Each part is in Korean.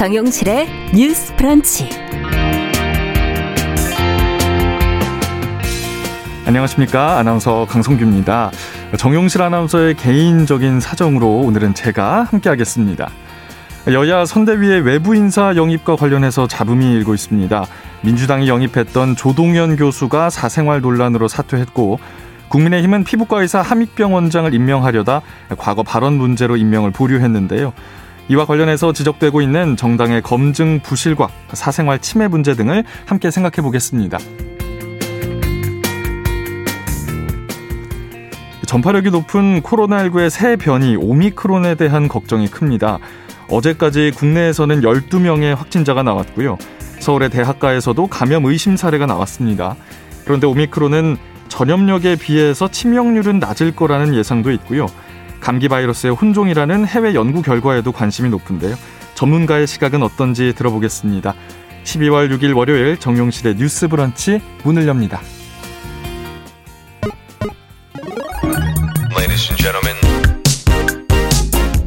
정용실의 뉴스 프런치. 안녕하십니까. 아나운서 강성규입니다. 정용실 아나운서의 개인적인 사정으로 오늘은 제가 함께하겠습니다. 여야 선대위의 외부 인사 영입과 관련해서 잡음이 일고 있습니다. 민주당이 영입했던 조동현 교수가 사생활 논란으로 사퇴했고 국민의힘은 피부과 의사 함익병 원장을 임명하려다 과거 발언 문제로 임명을 보류했는데요. 이와 관련해서 지적되고 있는 정당의 검증 부실과 사생활 침해 문제 등을 함께 생각해 보겠습니다. 전파력이 높은 코로나19의 새 변이 오미크론에 대한 걱정이 큽니다. 어제까지 국내에서는 12명의 확진자가 나왔고요. 서울의 대학가에서도 감염 의심 사례가 나왔습니다. 그런데 오미크론은 전염력에 비해서 치명률은 낮을 거라는 예상도 있고요. 감기 바이러스의 혼종이라는 해외 연구 결과에도 관심이 높은데요. 전문가의 시각은 어떤지 들어보겠습니다. 12월 6일 월요일 정용실의 뉴스 브런치 문을 엽니다.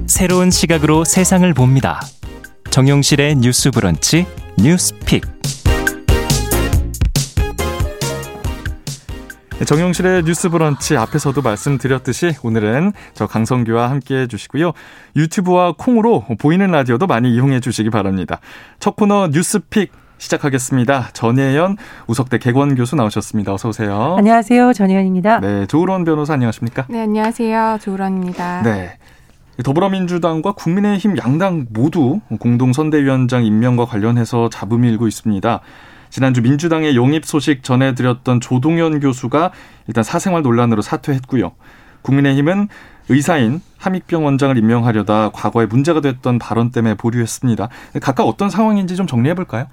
새로운 시각으로 세상을 봅니다. 정용실의 뉴스 브런치 뉴스 픽. 정용실의 뉴스 브런치 앞에서도 말씀드렸듯이 오늘은 저 강성규와 함께 해주시고요. 유튜브와 콩으로 보이는 라디오도 많이 이용해 주시기 바랍니다. 첫 코너 뉴스픽 시작하겠습니다. 전예현 우석대 개관 교수 나오셨습니다. 어서 오세요. 안녕하세요. 전예현입니다. 네, 조으론 변호사 안녕하십니까? 네, 안녕하세요. 조으론입니다. 네. 더불어민주당과 국민의힘 양당 모두 공동선대위원장 임명과 관련해서 잡음이 일고 있습니다. 지난주 민주당의 영입 소식 전해드렸던 조동현 교수가 일단 사생활 논란으로 사퇴했고요. 국민의힘은 의사인 함익병 원장을 임명하려다 과거에 문제가 됐던 발언 때문에 보류했습니다. 각각 어떤 상황인지 좀 정리해 볼까요?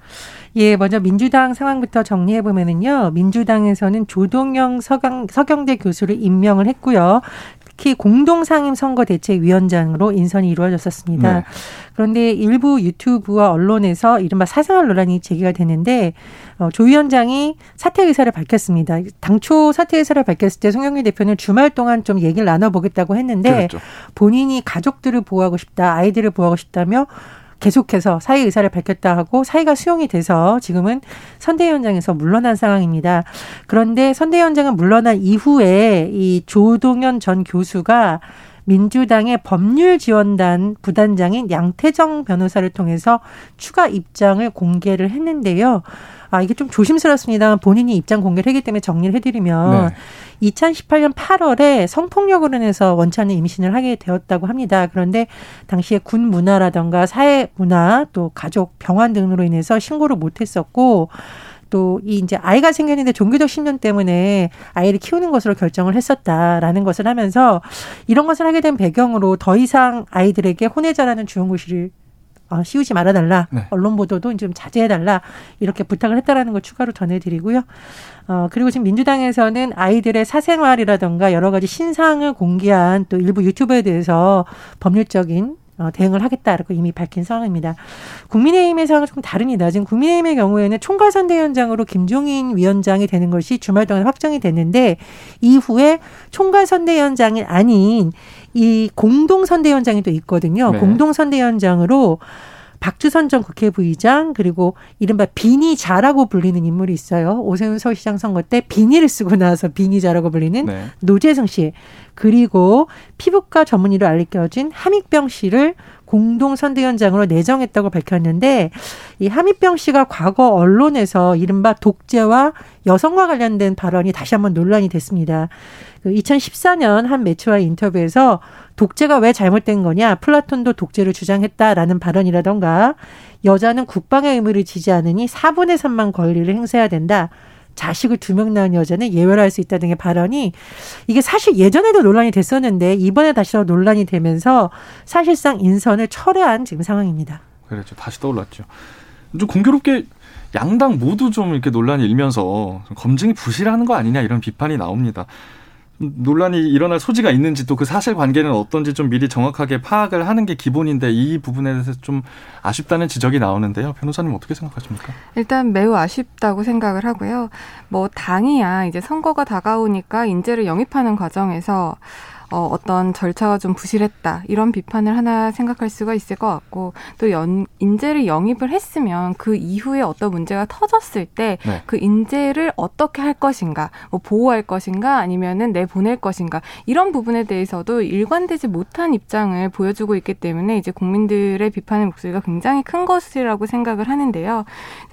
예, 먼저 민주당 상황부터 정리해 보면은요. 민주당에서는 조동영 서경, 서경대 교수를 임명을 했고요. 특히 공동상임 선거대책위원장으로 인선이 이루어졌었습니다. 네. 그런데 일부 유튜브와 언론에서 이른바 사생활 논란이 제기가 됐는데 어, 조 위원장이 사퇴 의사를 밝혔습니다. 당초 사퇴 의사를 밝혔을 때 송영길 대표는 주말 동안 좀 얘기를 나눠보겠다고 했는데 그렇죠. 본인이 가족들을 보호하고 싶다, 아이들을 보호하고 싶다며 계속해서 사의 의사를 밝혔다 하고 사의가 수용이 돼서 지금은 선대위원장에서 물러난 상황입니다. 그런데 선대위원장은 물러난 이후에 이 조동현 전 교수가 민주당의 법률지원단 부단장인 양태정 변호사를 통해서 추가 입장을 공개를 했는데요. 아, 이게 좀 조심스럽습니다. 본인이 입장 공개를 했기 때문에 정리를 해드리면 네. 2018년 8월에 성폭력으로 인해서 원치 않는 임신을 하게 되었다고 합니다. 그런데 당시에 군 문화라던가 사회 문화 또 가족 병환 등으로 인해서 신고를 못했었고 또이 이제 아이가 생겼는데 종교적 신념 때문에 아이를 키우는 것으로 결정을 했었다라는 것을 하면서 이런 것을 하게 된 배경으로 더 이상 아이들에게 혼외자라는 주용구실을 어, 씌우지 말아달라. 네. 언론 보도도 좀 자제해달라. 이렇게 부탁을 했다라는 걸 추가로 전해드리고요. 어, 그리고 지금 민주당에서는 아이들의 사생활이라던가 여러 가지 신상을 공개한 또 일부 유튜브에 대해서 법률적인 어, 대응을 하겠다라고 이미 밝힌 상황입니다. 국민의힘의 상황은 조금 다릅니다. 지금 국민의힘의 경우에는 총괄선대위원장으로 김종인 위원장이 되는 것이 주말 동안 확정이 됐는데 이후에 총괄선대위원장이 아닌 이 공동선대위원장이 또 있거든요. 네. 공동선대위원장으로 박주선 전 국회 부의장 그리고 이른바 비니자라고 불리는 인물이 있어요. 오세훈 서울시장 선거 때 비니를 쓰고 나서 비니자라고 불리는 네. 노재성 씨 그리고 피부과 전문의로 알려진 함익병 씨를 공동 선대위원장으로 내정했다고 밝혔는데 이 함익병 씨가 과거 언론에서 이른바 독재와 여성과 관련된 발언이 다시 한번 논란이 됐습니다. 2014년 그한 매체와의 인터뷰에서 독재가 왜 잘못된 거냐, 플라톤도 독재를 주장했다라는 발언이라던가 여자는 국방의 의무를 지지 않으니 4분의 3만 권리를 행사해야 된다. 자식을 두 명 낳은 여자는 예외로 할 수 있다 등의 발언이 이게 사실 예전에도 논란이 됐었는데 이번에 다시 더 논란이 되면서 사실상 인선을 철회한 지금 상황입니다. 그렇죠. 다시 떠올랐죠. 좀 공교롭게 양당 모두 좀 이렇게 논란이 일면서 검증이 부실하는 거 아니냐 이런 비판이 나옵니다. 논란이 일어날 소지가 있는지 또 그 사실 관계는 어떤지 좀 미리 정확하게 파악을 하는 게 기본인데 이 부분에 대해서 좀 아쉽다는 지적이 나오는데요. 변호사님 어떻게 생각하십니까? 일단 매우 아쉽다고 생각을 하고요. 뭐 당이야 이제 선거가 다가오니까 인재를 영입하는 과정에서 어, 어떤 절차가 좀 부실했다 이런 비판을 하나 생각할 수가 있을 것 같고 또 연, 인재를 영입을 했으면 그 이후에 어떤 문제가 터졌을 때그 네. 그 인재를 어떻게 할 것인가, 뭐 보호할 것인가 아니면은 내 보낼 것인가 이런 부분에 대해서도 일관되지 못한 입장을 보여주고 있기 때문에 이제 국민들의 비판의 목소리가 굉장히 큰 것이라고 생각을 하는데요.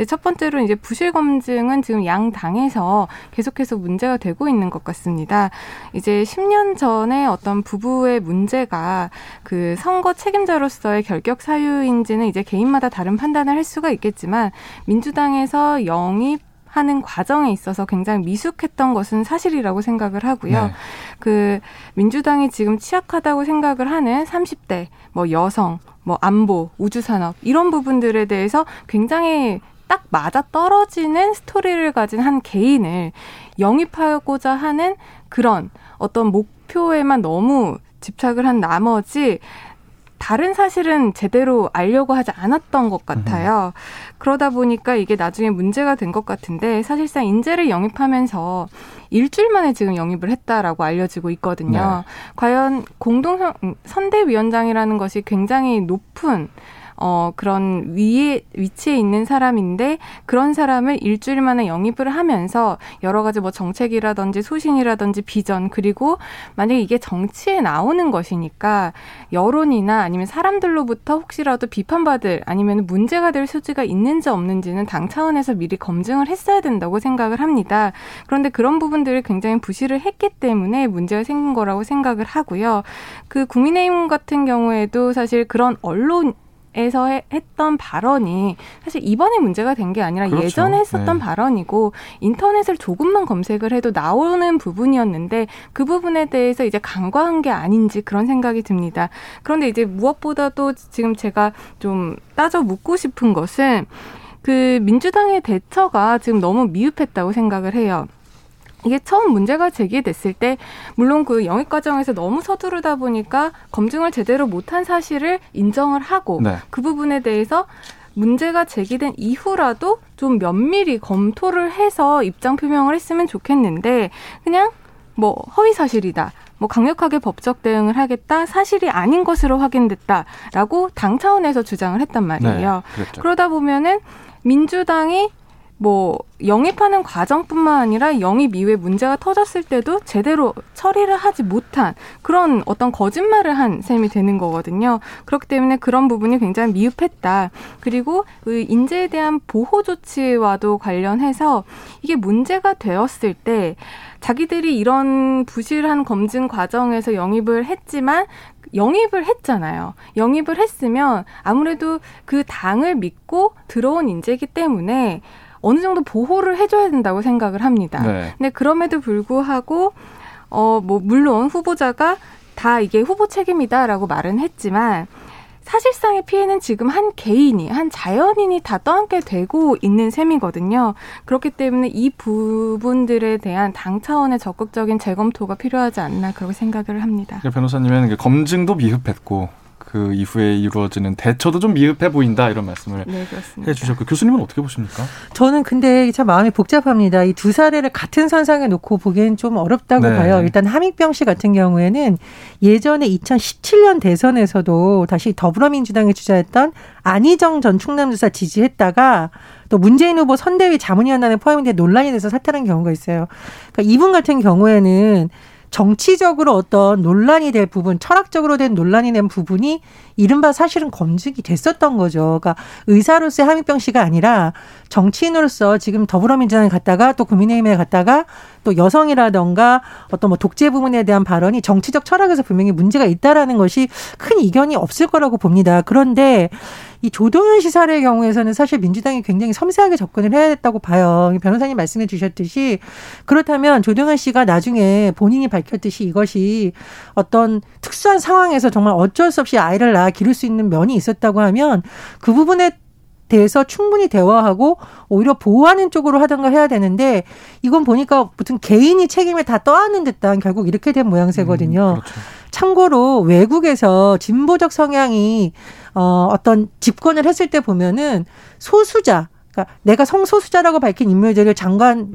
첫 번째로 이제 부실 검증은 지금 양 당에서 계속해서 문제가 되고 있는 것 같습니다. 이제 10년 전에 어떤 부부의 문제가 그 선거 책임자로서의 결격 사유인지는 이제 개인마다 다른 판단을 할 수가 있겠지만 민주당에서 영입 하는 과정에 있어서 굉장히 미숙했던 것은 사실이라고 생각을 하고요. 네. 그 민주당이 지금 취약하다고 생각을 하는 30대 뭐 여성, 뭐 안보, 우주산업 이런 부분들에 대해서 굉장히 딱 맞아 떨어지는 스토리를 가진 한 개인을 영입하고자 하는 그런 어떤 목 표에만 너무 집착을 한 나머지 다른 사실은 제대로 알려고 하지 않았던 것 같아요. 그러다 보니까 이게 나중에 문제가 된 것 같은데 사실상 인재를 영입하면서 일주일 만에 지금 영입을 했다라고 알려지고 있거든요. 네. 과연 공동 선대위원장이라는 것이 굉장히 높은 어, 그런 위에, 위치에 있는 사람인데 그런 사람을 일주일 만에 영입을 하면서 여러 가지 뭐 정책이라든지 소신이라든지 비전 그리고 만약에 이게 정치에 나오는 것이니까 여론이나 아니면 사람들로부터 혹시라도 비판받을 아니면 문제가 될 소지가 있는지 없는지는 당 차원에서 미리 검증을 했어야 된다고 생각을 합니다. 그런데 그런 부분들을 굉장히 부실을 했기 때문에 문제가 생긴 거라고 생각을 하고요. 그 국민의힘 같은 경우에도 사실 그런 언론 에서 했던 발언이 사실 이번에 문제가 된 게 아니라 그렇죠. 예전에 했었던 네. 발언이고 인터넷을 조금만 검색을 해도 나오는 부분이었는데 그 부분에 대해서 이제 간과한 게 아닌지 그런 생각이 듭니다. 그런데 이제 무엇보다도 지금 제가 좀 따져 묻고 싶은 것은 그 민주당의 대처가 지금 너무 미흡했다고 생각을 해요. 이게 처음 문제가 제기됐을 때 물론 그 영입 과정에서 너무 서두르다 보니까 검증을 제대로 못한 사실을 인정을 하고 네. 그 부분에 대해서 문제가 제기된 이후라도 좀 면밀히 검토를 해서 입장 표명을 했으면 좋겠는데 그냥 뭐 허위 사실이다. 뭐 강력하게 법적 대응을 하겠다 사실이 아닌 것으로 확인됐다라고 당 차원에서 주장을 했단 말이에요. 네, 그러다 보면은 민주당이 뭐 영입하는 과정뿐만 아니라 영입 이후에 문제가 터졌을 때도 제대로 처리를 하지 못한 그런 어떤 거짓말을 한 셈이 되는 거거든요. 그렇기 때문에 그런 부분이 굉장히 미흡했다. 그리고 그 인재에 대한 보호 조치와도 관련해서 이게 문제가 되었을 때 자기들이 이런 부실한 검증 과정에서 영입을 했지만 영입을 했잖아요. 영입을 했으면 아무래도 그 당을 믿고 들어온 인재이기 때문에 어느 정도 보호를 해줘야 된다고 생각을 합니다. 네. 근데 그럼에도 불구하고 어 뭐 물론 후보자가 다 이게 후보 책임이다라고 말은 했지만 사실상의 피해는 지금 한 개인이, 한 자연인이 다 떠안게 되고 있는 셈이거든요. 그렇기 때문에 이 부분들에 대한 당 차원의 적극적인 재검토가 필요하지 않나 그렇게 생각을 합니다. 변호사님은 검증도 미흡했고 그 이후에 이루어지는 대처도 좀 미흡해 보인다 이런 말씀을 네, 해주셨고 교수님은 어떻게 보십니까? 저는 근데 참 마음이 복잡합니다. 이 두 사례를 같은 선상에 놓고 보기엔 좀 어렵다고 네. 봐요. 일단 하익병 씨 같은 경우에는 예전에 2017년 대선에서도 다시 더불어민주당에 주자했던 안희정 전 충남지사 지지했다가 또 문재인 후보 선대위 자문위원단에 포함이 돼 논란이 돼서 사퇴한 경우가 있어요. 그러니까 이분 같은 경우에는 정치적으로 어떤 논란이 될 부분, 철학적으로 된 논란이 된 부분이 이른바 사실은 검증이 됐었던 거죠. 그러니까 의사로서의 함익병 씨가 아니라 정치인으로서 지금 더불어민주당에 갔다가 또 국민의힘에 갔다가 또 여성이라던가 어떤 뭐 독재 부분에 대한 발언이 정치적 철학에서 분명히 문제가 있다라는 것이 큰 이견이 없을 거라고 봅니다. 그런데 이 조동현 시 사례의 경우에서는 사실 민주당이 굉장히 섬세하게 접근을 해야 했다고 봐요. 변호사님 말씀해 주셨듯이 그렇다면 조동현 씨가 나중에 본인이 밝혔듯이 이것이 어떤 특수한 상황에서 정말 어쩔 수 없이 아이를 낳아 기를 수 있는 면이 있었다고 하면 그 부분에 대해서 충분히 대화하고 오히려 보호하는 쪽으로 하던가 해야 되는데 이건 보니까 무슨 개인이 책임을 다 떠안는 듯한 결국 이렇게 된 모양새거든요. 음, 그렇죠. 참고로 외국에서 진보적 성향이 어 어떤 집권을 했을 때 보면은 소수자 그러니까 내가 성소수자라고 밝힌 인물들을 장관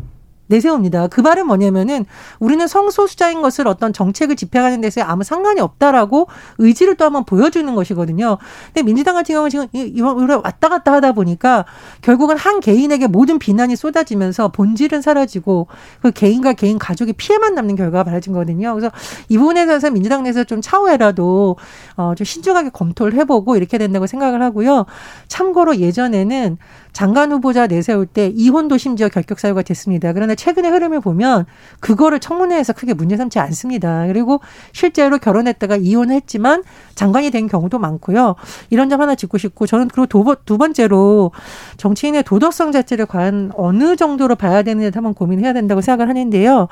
내세웁니다. 그 말은 뭐냐면은 우리는 성소수자인 것을 어떤 정책을 집행하는 데서 아무 상관이 없다라고 의지를 또 한번 보여주는 것이거든요. 근데 민주당 같은 경우는 지금 이번 왔다 갔다 하다 보니까 결국은 한 개인에게 모든 비난이 쏟아지면서 본질은 사라지고 그 개인과 개인 가족이 피해만 남는 결과가 벌어진 거거든요. 그래서 이 부분에 대해서 민주당 내에서 좀 차후에라도 어, 좀 신중하게 검토를 해보고 이렇게 된다고 생각을 하고요. 참고로 예전에는 장관 후보자 내세울 때 이혼도 심지어 결격 사유가 됐습니다. 그러나 최근의 흐름을 보면 그거를 청문회에서 크게 문제 삼지 않습니다. 그리고 실제로 결혼했다가 이혼했지만 장관이 된 경우도 많고요. 이런 점 하나 짚고 싶고 저는 그리고 두, 두 번째로 정치인의 도덕성 자체를 과연 어느 정도로 봐야 되는지 한번 고민해야 된다고 생각을 하는데요.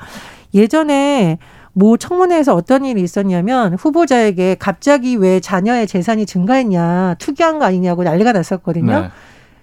예전에 뭐 청문회에서 어떤 일이 있었냐면 후보자에게 갑자기 왜 자녀의 재산이 증가했냐 투기한 거 아니냐고 난리가 났었거든요. 네.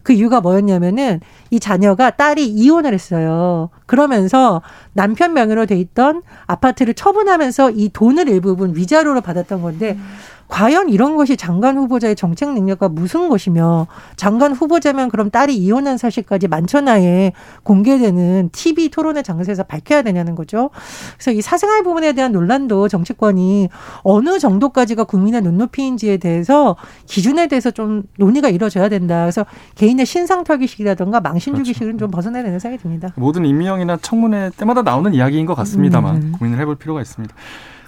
그 이유가 뭐였냐면은 이 자녀가 딸이 이혼을 했어요. 그러면서 남편 명의로 돼 있던 아파트를 처분하면서 이 돈을 일부분 위자료로 받았던 건데 음. 과연 이런 것이 장관 후보자의 정책 능력과 무슨 것이며 장관 후보자면 그럼 딸이 이혼한 사실까지 만천하에 공개되는 TV 토론회 장소에서 밝혀야 되냐는 거죠. 그래서 이 사생활 부분에 대한 논란도 정치권이 어느 정도까지가 국민의 눈높이인지에 대해서 기준에 대해서 좀 논의가 이루어져야 된다. 그래서 개인의 신상 털기식이라든가 망신 주기식은 그렇죠. 좀 벗어나야 되는 생각이 듭니다. 모든 임명이나 청문회 때마다 나오는 이야기인 것 같습니다만 음. 고민을 해볼 필요가 있습니다.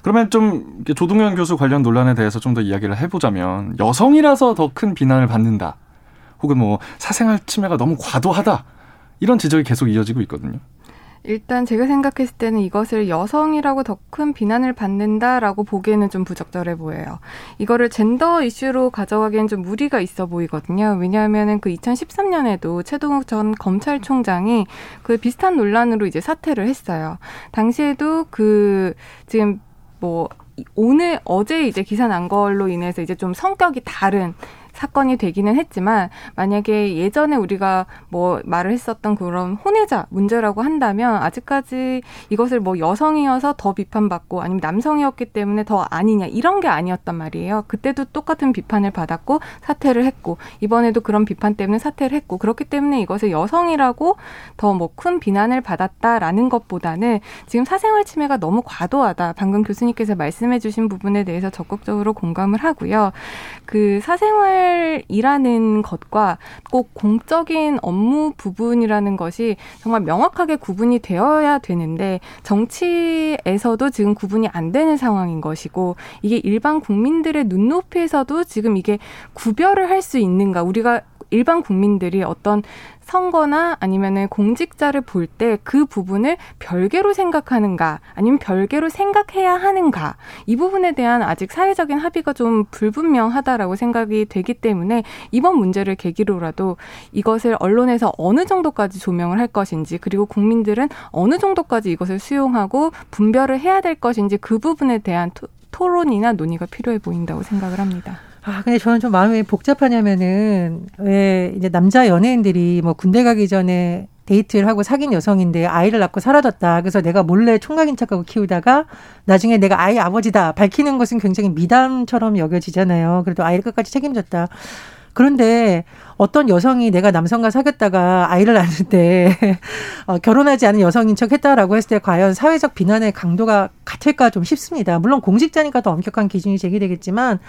그러면 좀 조동현 교수 관련 논란에 대해서 좀 더 이야기를 해보자면 여성이라서 더 큰 비난을 받는다. 혹은 뭐 사생활 침해가 너무 과도하다. 이런 지적이 계속 이어지고 있거든요. 일단 제가 생각했을 때는 이것을 여성이라고 더 큰 비난을 받는다라고 보기에는 좀 부적절해 보여요. 이거를 젠더 이슈로 가져가기엔 좀 무리가 있어 보이거든요. 왜냐하면은 그 2013년에도 최동욱 전 검찰총장이 그 비슷한 논란으로 이제 사퇴를 했어요. 당시에도 그 지금 뭐 오늘 어제 이제 기사 난 걸로 인해서 이제 좀 성격이 다른 사건이 되기는 했지만 만약에 예전에 우리가 뭐 말을 했었던 그런 혼외자 문제라고 한다면 아직까지 이것을 뭐 여성이어서 더 비판받고 아니면 남성이었기 때문에 더 아니냐 이런 게 아니었단 말이에요. 그때도 똑같은 비판을 받았고 사퇴를 했고 이번에도 그런 비판 때문에 사퇴를 했고 그렇기 때문에 이것을 여성이라고 더 뭐 큰 비난을 받았다라는 것보다는 지금 사생활 침해가 너무 과도하다. 방금 교수님께서 말씀해 주신 부분에 대해서 적극적으로 공감을 하고요. 그 사생활 생활이라는 것과 꼭 공적인 업무 부분이라는 것이 정말 명확하게 구분이 되어야 되는데 정치에서도 지금 구분이 안 되는 상황인 것이고 이게 일반 국민들의 눈높이에서도 지금 이게 구별을 할 수 있는가? 우리가 일반 국민들이 어떤 선거나 아니면은 공직자를 볼 때 그 부분을 별개로 생각하는가 아니면 별개로 생각해야 하는가 이 부분에 대한 아직 사회적인 합의가 좀 불분명하다라고 생각이 되기 때문에 이번 문제를 계기로라도 이것을 언론에서 어느 정도까지 조명을 할 것인지 그리고 국민들은 어느 정도까지 이것을 수용하고 분별을 해야 될 것인지 그 부분에 대한 토, 토론이나 논의가 필요해 보인다고 생각을 합니다. 아, 근데 저는 좀 마음이 복잡하냐면은 왜 이제 남자 연예인들이 뭐 군대 가기 전에 데이트를 하고 사귄 여성인데 아이를 낳고 사라졌다. 그래서 내가 몰래 총각인 척하고 키우다가 나중에 내가 아이 아버지다 밝히는 것은 굉장히 미담처럼 여겨지잖아요. 그래도 아이를 끝까지 책임졌다. 그런데 어떤 여성이 내가 남성과 사귀었다가 아이를 낳는데 어, 결혼하지 않은 여성인 척 했다라고 했을 때 과연 사회적 비난의 강도가 같을까 좀 싶습니다. 물론 공직자니까 더 엄격한 기준이 제기되겠지만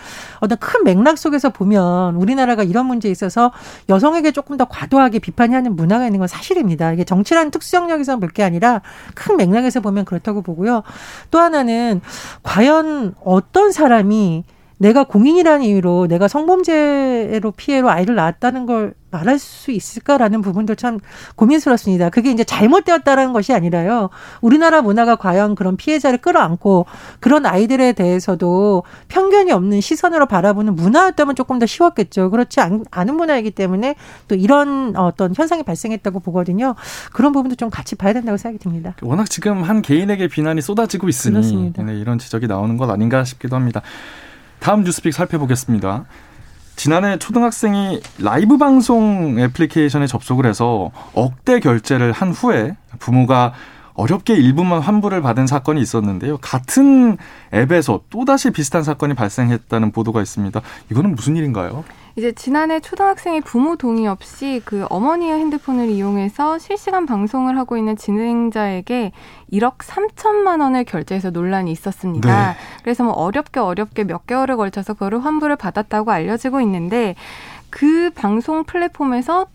어떤 큰 맥락 속에서 보면 우리나라가 이런 문제에 있어서 여성에게 조금 더 과도하게 비판이 하는 문화가 있는 건 사실입니다. 이게 정치라는 특수 영역에서 볼 게 아니라 큰 맥락에서 보면 그렇다고 보고요. 또 하나는 과연 어떤 사람이 내가 공인이라는 이유로 내가 성범죄로 피해로 아이를 낳았다는 걸 말할 수 있을까라는 부분도 참 고민스럽습니다. 그게 이제 잘못되었다라는 것이 아니라요. 우리나라 문화가 과연 그런 피해자를 끌어안고 그런 아이들에 대해서도 편견이 없는 시선으로 바라보는 문화였다면 조금 더 쉬웠겠죠. 그렇지 않, 은 문화이기 때문에 또 이런 어떤 현상이 발생했다고 보거든요. 그런 부분도 좀 같이 봐야 된다고 생각이 듭니다. 워낙 지금 한 개인에게 비난이 쏟아지고 있으니 네, 이런 지적이 나오는 것 아닌가 싶기도 합니다. 다음 뉴스픽 살펴보겠습니다. 지난해 초등학생이 라이브 방송 애플리케이션에 접속을 해서 억대 결제를 한 후에 부모가 어렵게 일부만 환불을 받은 사건이 있었는데요. 같은 앱에서 또다시 비슷한 사건이 발생했다는 보도가 있습니다. 이거는 무슨 일인가요? 이제 지난해 초등학생이 부모 동의 없이 그 어머니의 핸드폰을 이용해서 실시간 방송을 하고 있는 진행자에게 1억 3천만 원을 결제해서 논란이 있었습니다. 네. 그래서 뭐 어렵게 어렵게 몇 개월에 걸쳐서 그거를 환불을 받았다고 알려지고 있는데 그 방송 플랫폼에서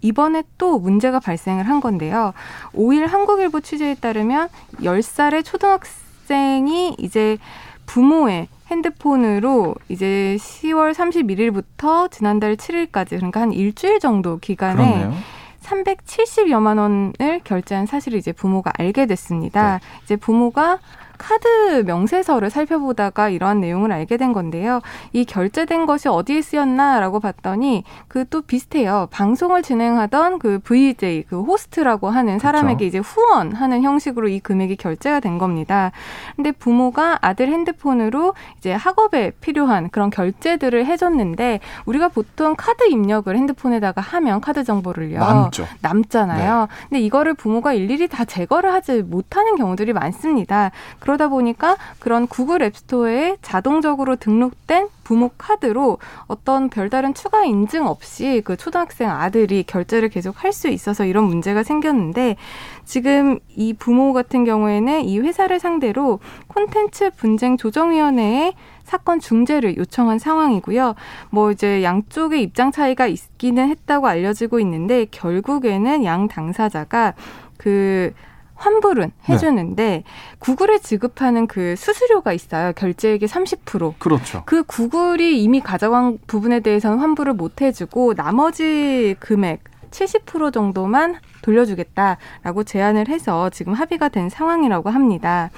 이번에 또 문제가 발생을 한 건데요. 5일 한국일보 취재에 따르면 10살의 초등학생이 이제 부모의 핸드폰으로 이제 10월 31일부터 지난달 7일까지 그러니까 한 일주일 정도 기간에 그렇네요. 370여만 원을 결제한 사실을 이제 부모가 알게 됐습니다. 네. 이제 부모가 카드 명세서를 살펴보다가 이러한 내용을 알게 된 건데요. 이 결제된 것이 어디에 쓰였나라고 봤더니 그 또 비슷해요. 방송을 진행하던 그 VJ 그 호스트라고 하는 사람에게 그렇죠. 이제 후원하는 형식으로 이 금액이 결제가 된 겁니다. 근데 부모가 아들 핸드폰으로 이제 학업에 필요한 그런 결제들을 해줬는데 우리가 보통 카드 입력을 핸드폰에다가 하면 카드 정보를요 남죠. 남잖아요. 네. 근데 이거를 부모가 일일이 다 제거를 하지 못하는 경우들이 많습니다. 그러다 보니까 그런 구글 앱스토어에 자동적으로 등록된 부모 카드로 어떤 별다른 추가 인증 없이 그 초등학생 아들이 결제를 계속 할 수 있어서 이런 문제가 생겼는데 지금 이 부모 같은 경우에는 이 회사를 상대로 콘텐츠 분쟁 조정위원회에 사건 중재를 요청한 상황이고요. 뭐 이제 양쪽의 입장 차이가 있기는 했다고 알려지고 있는데 결국에는 양 당사자가 그 환불은 네. 해주는데 네. 구글에 지급하는 그 수수료가 있어요. 결제액의 30%. 그렇죠. 그 구글이 이미 가져간 부분에 대해서는 환불을 못 해주고 나머지 금액 70% 정도만 돌려주겠다라고 제안을 해서 지금 합의가 된 상황이라고 합니다.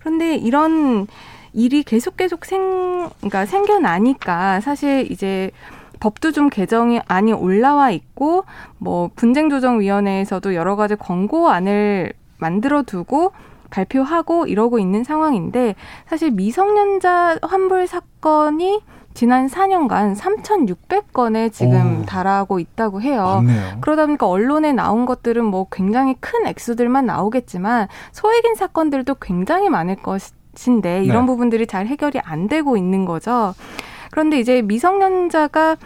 그런데 이런 일이 계속 계속 생, 그러니까 생겨나니까 사실 이제 법도 좀 개정이 안이 올라와 있고 뭐 분쟁조정위원회에서도 여러 가지 권고안을 만들어 두고 발표하고 이러고 있는 상황인데 사실 미성년자 환불 사건이 지난 4년간 3,600건에 지금 오, 달하고 있다고 해요. 맞네요. 그러다 보니까 언론에 나온 것들은 뭐 굉장히 큰 액수들만 나오겠지만 소액인 사건들도 굉장히 많을 것인데 이런 네. 부분들이 잘 해결이 안 되고 있는 거죠. 그런데 이제 미성년자가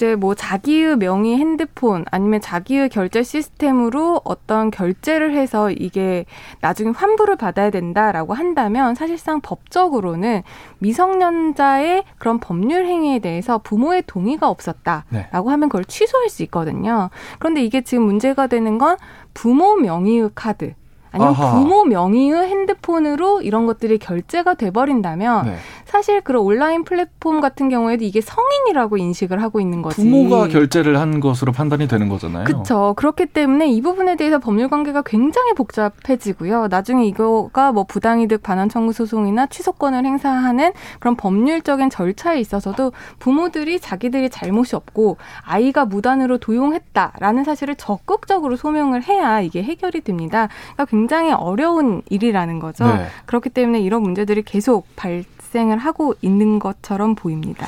이제 뭐 자기의 명의 핸드폰 아니면 자기의 결제 시스템으로 어떤 결제를 해서 이게 나중에 환불을 받아야 된다라고 한다면 사실상 법적으로는 미성년자의 그런 법률 행위에 대해서 부모의 동의가 없었다라고 네. 하면 그걸 취소할 수 있거든요. 그런데 이게 지금 문제가 되는 건 부모 명의의 카드 아니면 아하. 부모 명의의 핸드폰으로 이런 것들이 결제가 돼버린다면 네. 사실 그런 온라인 플랫폼 같은 경우에도 이게 성인이라고 인식을 하고 있는 거지. 부모가 결제를 한 것으로 판단이 되는 거잖아요. 그렇죠. 그렇기 때문에 이 부분에 대해서 법률 관계가 굉장히 복잡해지고요. 나중에 이거가 뭐 부당이득 반환 청구 소송이나 취소권을 행사하는 그런 법률적인 절차에 있어서도 부모들이 자기들이 잘못이 없고 아이가 무단으로 도용했다라는 사실을 적극적으로 소명을 해야 이게 해결이 됩니다. 그러니까 굉장히 어려운 일이라는 거죠. 네. 그렇기 때문에 이런 문제들이 계속 발 발생을 하고 있는 것처럼 보입니다.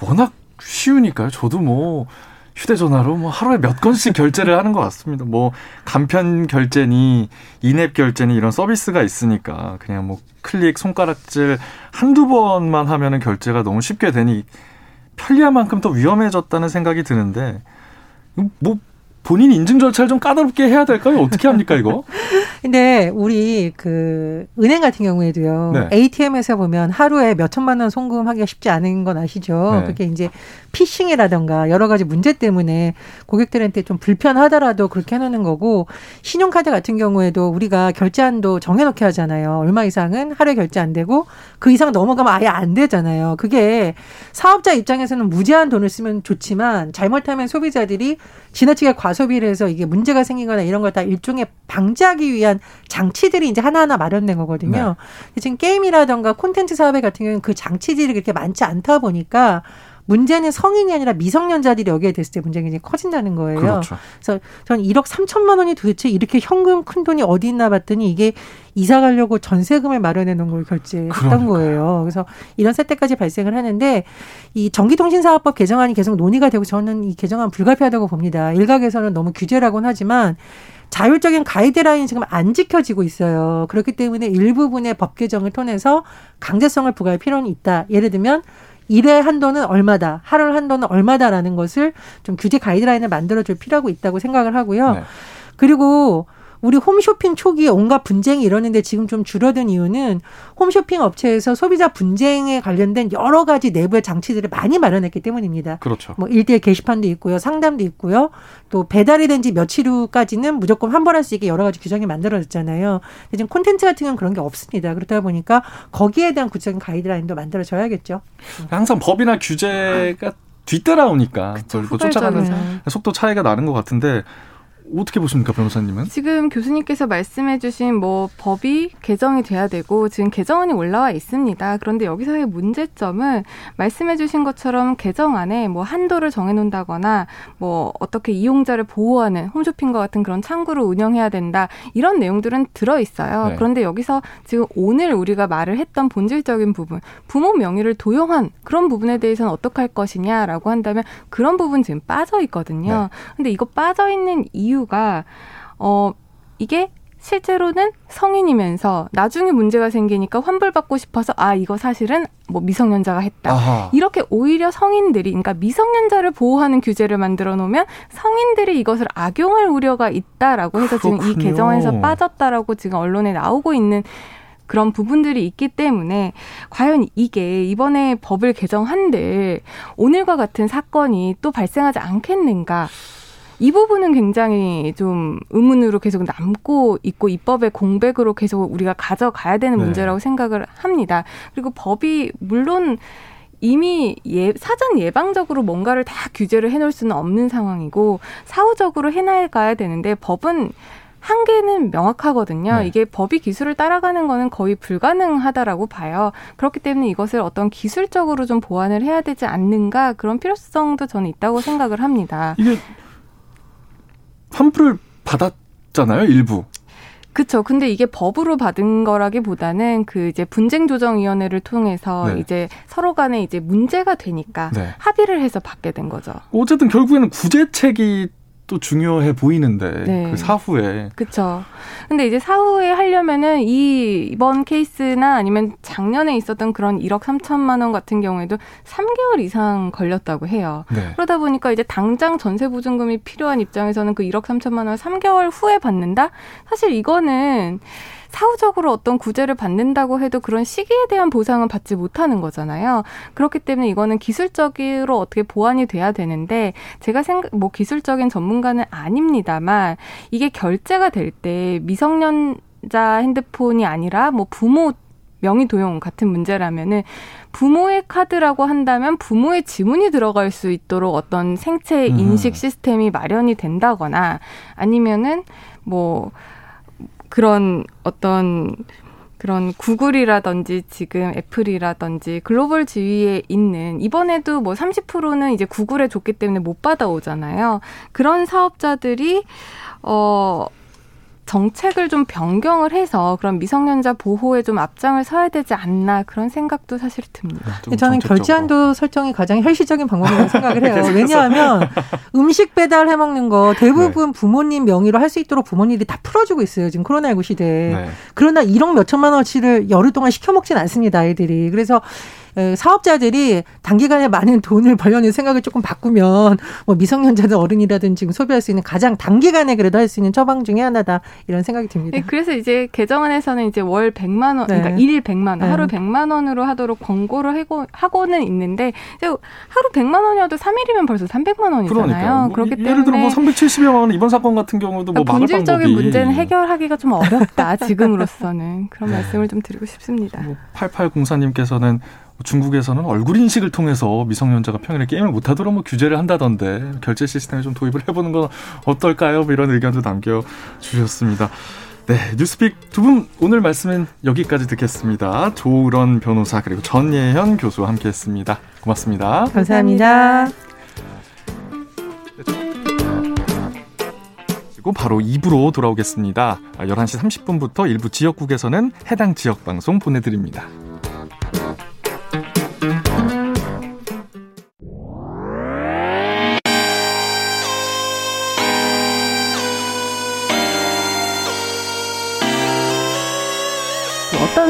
워낙 쉬우니까요. 저도 뭐 휴대전화로 뭐 하루에 몇 건씩 결제를 하는 것 같습니다. 뭐 간편 결제니 인앱 결제니 이런 서비스가 있으니까 그냥 뭐 클릭 손가락질 한두 번만 하면은 결제가 너무 쉽게 되니 편리한 만큼 또 위험해졌다는 생각이 드는데 뭐 본인 인증 절차를 좀 까다롭게 해야 될까요? 어떻게 합니까, 이거? 근데 우리 그 은행 같은 경우에도요. 네. ATM에서 보면 하루에 몇 천만 원 송금하기가 쉽지 않은 건 아시죠? 네. 그게 이제 피싱이라던가 여러 가지 문제 때문에 고객들한테 좀 불편하더라도 그렇게 해놓는 거고 신용카드 같은 경우에도 우리가 결제한도 정해놓게 하잖아요. 얼마 이상은 하루에 결제 안 되고 그 이상 넘어가면 아예 안 되잖아요. 그게 사업자 입장에서는 무제한 돈을 쓰면 좋지만 잘못하면 소비자들이 지나치게 과 소비를 해서 이게 문제가 생기거나 이런 걸 다 일종의 방지하기 위한 장치들이 이제 하나하나 마련된 거거든요. 네. 지금 게임이라던가 콘텐츠 사업에 같은 경우는 그 장치들이 그렇게 많지 않다 보니까 문제는 성인이 아니라 미성년자들이 여기에 됐을 때 문제가 굉장히 커진다는 거예요. 그렇죠. 그래서 저는 1억 3천만 원이 도대체 이렇게 현금 큰 돈이 어디 있나 봤더니 이게 이사 가려고 전세금을 마련해 놓은 걸 결제했던. 거예요. 그래서 이런 사태까지 발생을 하는데 이 전기통신사업법 개정안이 계속 논의가 되고 저는 이 개정안 불가피하다고 봅니다. 일각에서는 너무 규제라고는 하지만 자율적인 가이드라인이 지금 안 지켜지고 있어요. 그렇기 때문에 일부분의 법 개정을 통해서 강제성을 부과할 필요는 있다. 예를 들면 일의 한도는 얼마다, 하루 한도는 얼마다라는 것을 좀 규제 가이드라인을 만들어줄 필요가 있다고 생각을 하고요. 네. 그리고 우리 홈쇼핑 초기에 온갖 분쟁이 일었는데 지금 좀 줄어든 이유는 홈쇼핑 업체에서 소비자 분쟁에 관련된 여러 가지 내부의 장치들을 많이 마련했기 때문입니다. 그렇죠. 뭐 일대일 게시판도 있고요, 상담도 있고요. 또 배달이 된 지 며칠 후까지는 무조건 환불할 수 있게 여러 가지 규정이 만들어졌잖아요. 근데 지금 콘텐츠 같은 경우는 그런 게 없습니다. 그렇다 보니까 거기에 대한 구체적인 가이드라인도 만들어져야겠죠. 항상 법이나 규제가 뒤따라오니까 그걸 쫓아가는 속도 차이가 나는 것 같은데 어떻게 보십니까, 변호사님은? 지금 교수님께서 말씀해주신 뭐 법이 개정이 돼야 되고 지금 개정안이 올라와 있습니다. 그런데 여기서의 문제점은 말씀해주신 것처럼 개정안에 뭐 한도를 정해놓는다거나 뭐 어떻게 이용자를 보호하는 홈쇼핑과 같은 그런 창구를 운영해야 된다 이런 내용들은 들어 있어요. 네. 그런데 여기서 지금 오늘 우리가 말을 했던 본질적인 부분, 부모 명의를 도용한 그런 부분에 대해서는 어떻게 할 것이냐라고 한다면 그런 부분 지금 빠져 있거든요. 네. 근데 이거 빠져 있는 이유 이유가 어 이게 실제로는 성인이면서 나중에 문제가 생기니까 환불받고 싶어서 아 이거 사실은 뭐 미성년자가 했다 아하. 이렇게 오히려 성인들이 그러니까 미성년자를 보호하는 규제를 만들어 놓으면 성인들이 이것을 악용할 우려가 있다라고 해서 그렇군요. 지금 이 개정에서 빠졌다라고 지금 언론에 나오고 있는 그런 부분들이 있기 때문에 과연 이게 이번에 법을 개정한데 오늘과 같은 사건이 또 발생하지 않겠는가 이 부분은 굉장히 좀 의문으로 계속 남고 있고 입법의 공백으로 계속 우리가 가져가야 되는 네. 문제라고 생각을 합니다. 그리고 법이 물론 이미 예, 사전 예방적으로 뭔가를 다 규제를 해놓을 수는 없는 상황이고 사후적으로 해나가야 되는데 법은 한계는 명확하거든요. 네. 이게 법이 기술을 따라가는 거는 거의 불가능하다라고 봐요. 그렇기 때문에 이것을 어떤 기술적으로 좀 보완을 해야 되지 않는가 그런 필요성도 저는 있다고 생각을 합니다. 이게 환불을 받았잖아요, 일부. 그렇죠. 근데 이게 법으로 받은 거라기보다는 그 이제 분쟁 조정 위원회를 통해서 네. 이제 서로 간에 이제 문제가 되니까 네. 합의를 해서 받게 된 거죠. 어쨌든 결국에는 구제책이 또 중요해 보이는데 네. 그 사후에 그렇죠. 근데 이제 사후에 하려면은 이 이번 케이스나 아니면 작년에 있었던 그런 1억 3천만 원 같은 경우에도 3개월 이상 걸렸다고 해요. 네. 그러다 보니까 이제 당장 전세 보증금이 필요한 입장에서는 그 1억 3천만 원 3개월 후에 받는다? 사실 이거는 사후적으로 어떤 구제를 받는다고 해도 그런 시기에 대한 보상은 받지 못하는 거잖아요. 그렇기 때문에 이거는 기술적으로 어떻게 보완이 돼야 되는데 제가 생각 뭐 기술적인 전문가는 아닙니다만 이게 결제가 될 때 미성년자 핸드폰이 아니라 뭐 부모 명의 도용 같은 문제라면은 부모의 카드라고 한다면 부모의 지문이 들어갈 수 있도록 어떤 생체 인식 음. 시스템이 마련이 된다거나 아니면은 뭐 그런 어떤 그런 구글이라든지 지금 애플이라든지 글로벌 지위에 있는 이번에도 뭐 30%는 이제 구글에 줬기 때문에 못 받아오잖아요. 그런 사업자들이 어 정책을 좀 변경을 해서 그런 미성년자 보호에 좀 앞장을 서야 되지 않나 그런 생각도 사실 듭니다. 네, 저는 결제한도 설정이 가장 현실적인 방법이라고 생각을 해요. 왜냐하면 음식 배달 해 먹는 거 대부분 네. 부모님 명의로 할 수 있도록 부모님들이 다 풀어주고 있어요. 지금 코로나19 시대에. 네. 그러나 1억 몇천만 원치를 열흘 동안 시켜 먹진 않습니다. 아이들이. 그래서 사업자들이 단기간에 많은 돈을 벌려는 생각을 조금 바꾸면 뭐 미성년자들 어른이라든지 지금 소비할 수 있는 가장 단기간에 그래도 할 수 있는 처방 중에 하나다 이런 생각이 듭니다. 네, 그래서 이제 개정안에서는 이제 월 100만 원, 그러니까 네. 일 100만 원, 네. 하루 100만 원으로 하도록 권고를 하고 하고는 있는데 하루 100만 원이어도 3일이면 벌써 300만 원이잖아요. 그러니까요. 뭐 그렇기 때문에 예를 들어 뭐 370여만 원 이번 사건 같은 경우도 뭐 막을 본질적인 문제는 해결하기가 좀 어렵다 지금으로서는 그런 말씀을 좀 드리고 싶습니다. 뭐 8804님께서는 중국에서는 얼굴 인식을 통해서 미성년자가 평일에 게임을 못하도록 뭐 규제를 한다던데 결제 시스템에 좀 도입을 해보는 건 어떨까요? 뭐 이런 의견도 남겨 주셨습니다. 네, 뉴스픽 두 분 오늘 말씀은 여기까지 듣겠습니다. 조우런 변호사 그리고 전예현 교수와 함께했습니다. 고맙습니다. 감사합니다. 그리고 바로 2부로 돌아오겠습니다. 11시 30분부터 일부 지역국에서는 해당 지역 방송 보내드립니다.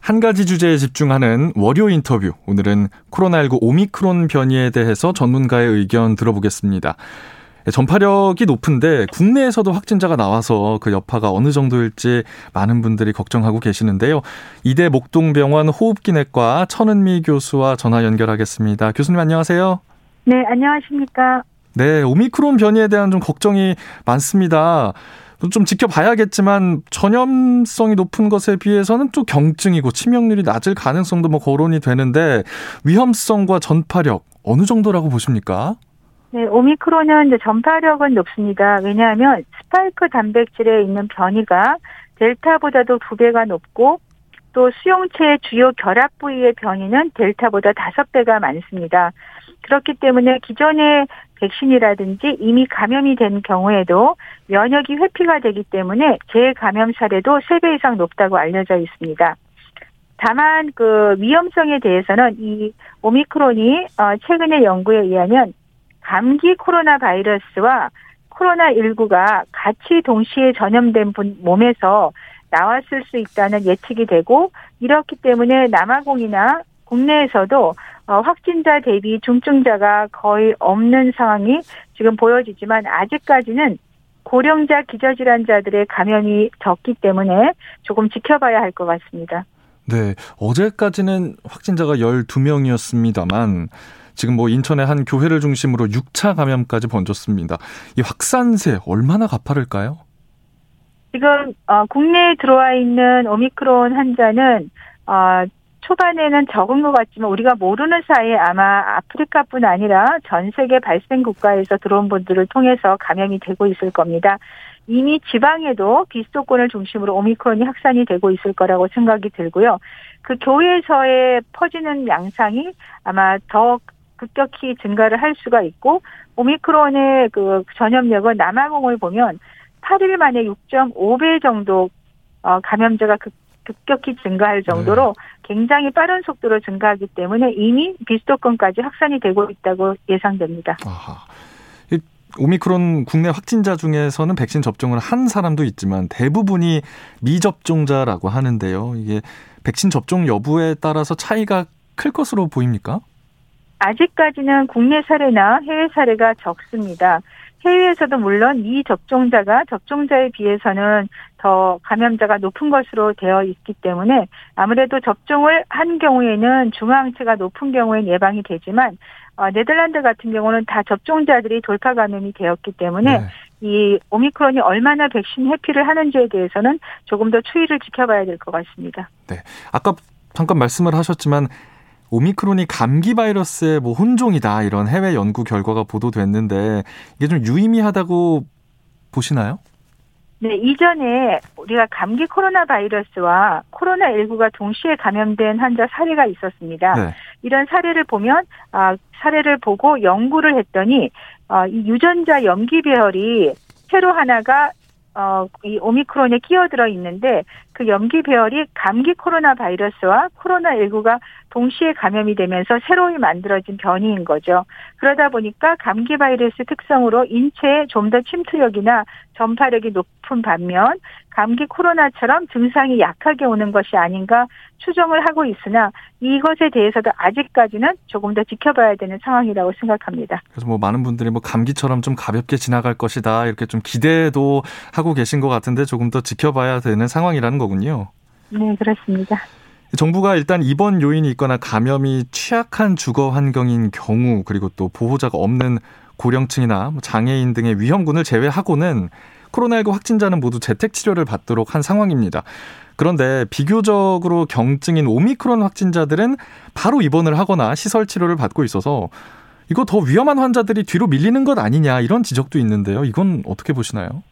한 가지 주제에 집중하는 월요 인터뷰. 오늘은 코로나19 오미크론 변이에 대해서 전문가의 의견 들어보겠습니다. 네, 전파력이 높은데 국내에서도 확진자가 나와서 그 여파가 어느 정도일지 많은 분들이 걱정하고 계시는데요. 이대 목동병원 호흡기내과 천은미 교수와 전화 연결하겠습니다. 교수님 안녕하세요. 네, 안녕하십니까. 네, 오미크론 변이에 대한 좀 걱정이 많습니다. 좀 지켜봐야겠지만 전염성이 높은 것에 비해서는 또 경증이고 치명률이 낮을 가능성도 뭐 거론이 되는데 위험성과 전파력 어느 정도라고 보십니까? 네, 오미크론은 이제 전파력은 높습니다. 왜냐하면 스파이크 단백질에 있는 변이가 델타보다도 두 배가 높고 또 수용체의 주요 결합 부위의 변이는 델타보다 다섯 배가 많습니다. 그렇기 때문에 기존의 백신이라든지 이미 감염이 된 경우에도 면역이 회피가 되기 때문에 재감염 사례도 세배 이상 높다고 알려져 있습니다. 다만 그 위험성에 대해서는 이 오미크론이 어, 최근의 연구에 의하면 감기 코로나 바이러스와 코로나 19가 같이 동시에 전염된 분 몸에서 나왔을 수 있다는 예측이 되고 이렇기 때문에 남아공이나 국내에서도 어, 확진자 대비 중증자가 거의 없는 상황이 지금 보여지지만 아직까지는 고령자 기저질환자들의 감염이 적기 때문에 조금 지켜봐야 할 것 같습니다. 네, 어제까지는 확진자가 12명이었습니다만 지금 뭐 인천의 한 교회를 중심으로 6차 감염까지 번졌습니다. 이 확산세 얼마나 가파를까요? 지금 어, 국내에 들어와 있는 오미크론 환자는 어, 초반에는 적은 것 같지만 우리가 모르는 사이에 아마 아프리카뿐 아니라 전 세계 발생 국가에서 들어온 분들을 통해서 감염이 되고 있을 겁니다. 이미 지방에도 비수도권을 중심으로 오미크론이 확산이 되고 있을 거라고 생각이 들고요. 그 교회에서의 퍼지는 양상이 아마 더 급격히 증가를 할 수가 있고 오미크론의 그 전염력은 남아공을 보면 8일 만에 6.5배 정도 어, 감염자가 급, 급격히 증가할 정도로 네. 굉장히 빠른 속도로 증가하기 때문에 이미 비수도권까지 확산이 되고 있다고 예상됩니다. 아하. 오미크론 국내 확진자 중에서는 백신 접종을 한 사람도 있지만 대부분이 미접종자라고 하는데요. 이게 백신 접종 여부에 따라서 차이가 클 것으로 보입니까? 아직까지는 국내 사례나 해외 사례가 적습니다. 해외에서도 물론 이 접종자가 접종자에 비해서는 더 감염자가 높은 것으로 되어 있기 때문에 아무래도 접종을 한 경우에는 중화항체가 높은 경우엔 예방이 되지만 어, 네덜란드 같은 경우는 다 접종자들이 돌파 감염이 되었기 때문에 네. 이 오미크론이 얼마나 백신 회피를 하는지에 대해서는 조금 더 추이를 지켜봐야 될 것 같습니다. 네. 아까 잠깐 말씀을 하셨지만 오미크론이 감기 바이러스의 뭐 혼종이다 이런 해외 연구 결과가 보도됐는데 이게 좀 유의미하다고 보시나요? 네, 이전에 우리가 감기 코로나 바이러스와 코로나19가 동시에 감염된 환자 사례가 있었습니다. 네. 이런 사례를 보면, 아, 사례를 보고 연구를 했더니, 어, 이 유전자 염기 배열이 새로 하나가 어, 이 오미크론에 끼어들어 있는데 그 염기 배열이 감기 코로나 바이러스와 코로나19가 동시에 감염이 되면서 새로이 만들어진 변이인 거죠. 그러다 보니까 감기 바이러스 특성으로 인체에 좀 더 침투력이나 전파력이 높은 반면 감기 코로나처럼 증상이 약하게 오는 것이 아닌가 추정을 하고 있으나 이것에 대해서도 아직까지는 조금 더 지켜봐야 되는 상황이라고 생각합니다. 그래서 뭐 많은 분들이 뭐 감기처럼 좀 가볍게 지나갈 것이다 이렇게 좀 기대도 하고 계신 것 같은데 조금 더 지켜봐야 되는 상황이라는 거 군요. 네, 그렇습니다. 정부가 일단 입원 요인이 있거나 감염이 취약한 주거 환경인 경우 그리고 또 보호자가 없는 고령층이나 뭐 장애인 등의 위험군을 제외하고는 코로나19 확진자는 모두 재택 치료를 받도록 한 상황입니다. 그런데 비교적으로 경증인 오미크론 확진자들은 바로 입원을 하거나 시설 치료를 받고 있어서 이거 더 위험한 환자들이 뒤로 밀리는 것 아니냐 이런 지적도 있는데요. 이건 어떻게 보시나요?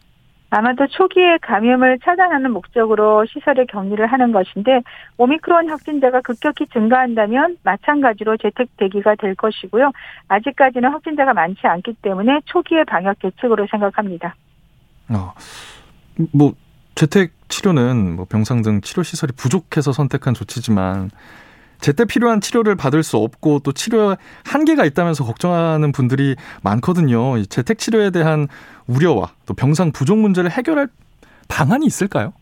아마도 초기에 감염을 차단하는 목적으로 시설에 격리를 하는 것인데 오미크론 확진자가 급격히 증가한다면 마찬가지로 재택 대기가 될 것이고요. 아직까지는 확진자가 많지 않기 때문에 초기의 방역 대책으로 생각합니다. 어, 뭐 재택 치료는 뭐 병상 등 치료 시설이 부족해서 선택한 조치지만 제때 필요한 치료를 받을 수 없고 또 치료에 한계가 있다면서 걱정하는 분들이 많거든요. 재택 치료에 대한 우려와 또 병상 부족 문제를 해결할 방안이 있을까요?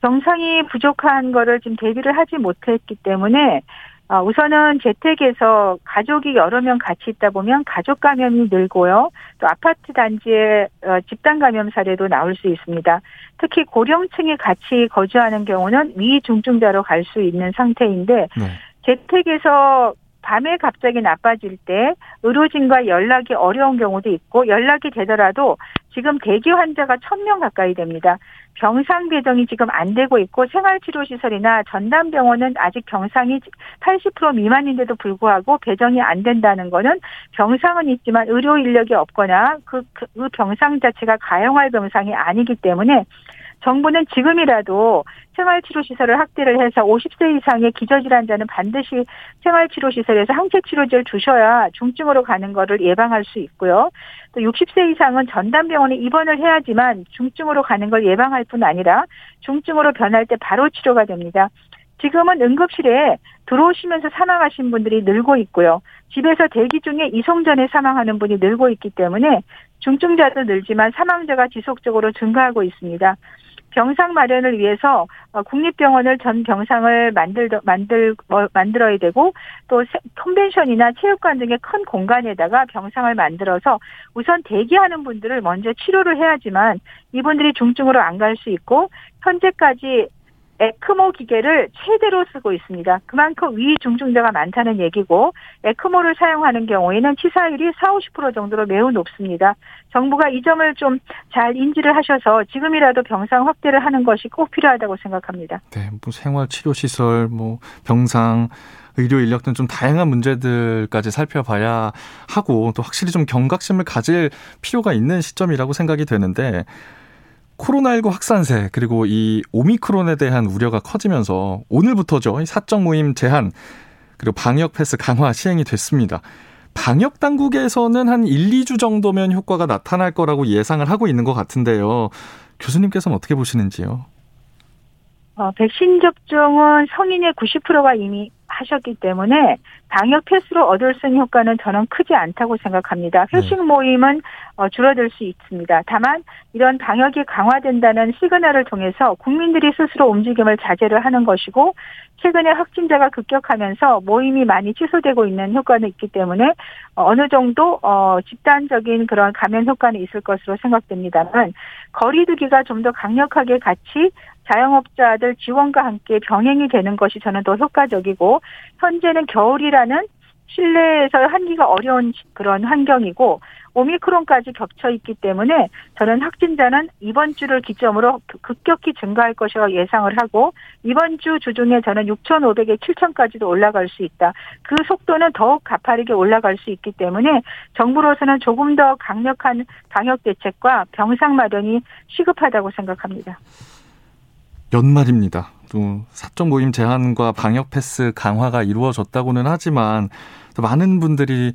병상이 부족한 거를 지금 대비를 하지 못했기 때문에 어, 우선은 재택에서 가족이 여러 명 같이 있다 보면 가족 감염이 늘고요. 또 아파트 단지에 어, 집단 감염 사례도 나올 수 있습니다. 특히 고령층이 같이 거주하는 경우는 위중증자로 갈 수 있는 상태인데 네. 재택에서 밤에 갑자기 나빠질 때 의료진과 연락이 어려운 경우도 있고 연락이 되더라도 지금 대기 환자가 1000명 가까이 됩니다. 병상 배정이 지금 안 되고 있고 생활치료시설이나 전담병원은 아직 병상이 80% 미만인데도 불구하고 배정이 안 된다는 거는 병상은 있지만 의료 인력이 없거나 그, 그 병상 자체가 가용할 병상이 아니기 때문에 정부는 지금이라도 생활치료시설을 확대를 해서 50세 이상의 기저질환자는 반드시 생활치료시설에서 항체치료제를 주셔야 중증으로 가는 것을 예방할 수 있고요. 또 60세 이상은 전담병원에 입원을 해야지만 중증으로 가는 걸 예방할 뿐 아니라 중증으로 변할 때 바로 치료가 됩니다. 지금은 응급실에 들어오시면서 사망하신 분들이 늘고 있고요. 집에서 대기 중에 이송 전에 사망하는 분이 늘고 있기 때문에 중증자도 늘지만 사망자가 지속적으로 증가하고 있습니다. 병상 마련을 위해서 어, 국립병원을 전 병상을 만들 만들 어, 만들어야 되고 또 컨벤션이나 체육관 등의 큰 공간에다가 병상을 만들어서 우선 대기하는 분들을 먼저 치료를 해야지만 이분들이 중증으로 안 갈 수 있고 현재까지 에크모 기계를 최대로 쓰고 있습니다. 그만큼 위 중증자가 많다는 얘기고 에크모를 사용하는 경우에는 치사율이 4, 50% 정도로 매우 높습니다. 정부가 이 점을 좀 잘 인지를 하셔서 지금이라도 병상 확대를 하는 것이 꼭 필요하다고 생각합니다. 네, 뭐 생활 치료 시설, 뭐 병상 의료 인력 등 좀 다양한 문제들까지 살펴봐야 하고 또 확실히 좀 경각심을 가질 필요가 있는 시점이라고 생각이 되는데 코로나19 확산세 그리고 이 오미크론에 대한 우려가 커지면서 오늘부터죠. 사적 모임 제한 그리고 방역 패스 강화 시행이 됐습니다. 방역 당국에서는 한 1, 2주 정도면 효과가 나타날 거라고 예상을 하고 있는 것 같은데요. 교수님께서는 어떻게 보시는지요? 어, 백신 접종은 성인의 90%가 이미 하셨기 때문에 방역 패스로 얻을 수 있는 효과는 저는 크지 않다고 생각합니다. 네. 회식 모임은 어, 줄어들 수 있습니다. 다만 이런 방역이 강화된다는 시그널을 통해서 국민들이 스스로 움직임을 자제를 하는 것이고 최근에 확진자가 급격하면서 모임이 많이 취소되고 있는 효과는 있기 때문에 어느 정도 어 집단적인 그런 감염 효과는 있을 것으로 생각됩니다만 거리두기가 좀 더 강력하게 같이 자영업자들 지원과 함께 병행이 되는 것이 저는 더 효과적이고 현재는 겨울이라는 실내에서 한기가 어려운 그런 환경이고 오미크론까지 겹쳐 있기 때문에 저는 확진자는 이번 주를 기점으로 급격히 증가할 것이라고 예상을 하고 이번 주 주중에 저는 6,500에 7,000까지도 올라갈 수 있다. 그 속도는 더욱 가파르게 올라갈 수 있기 때문에 정부로서는 조금 더 강력한 방역 대책과 병상 마련이 시급하다고 생각합니다. 연말입니다. 또 사적 모임 제한과 방역 패스 강화가 이루어졌다고는 하지만 또 많은 분들이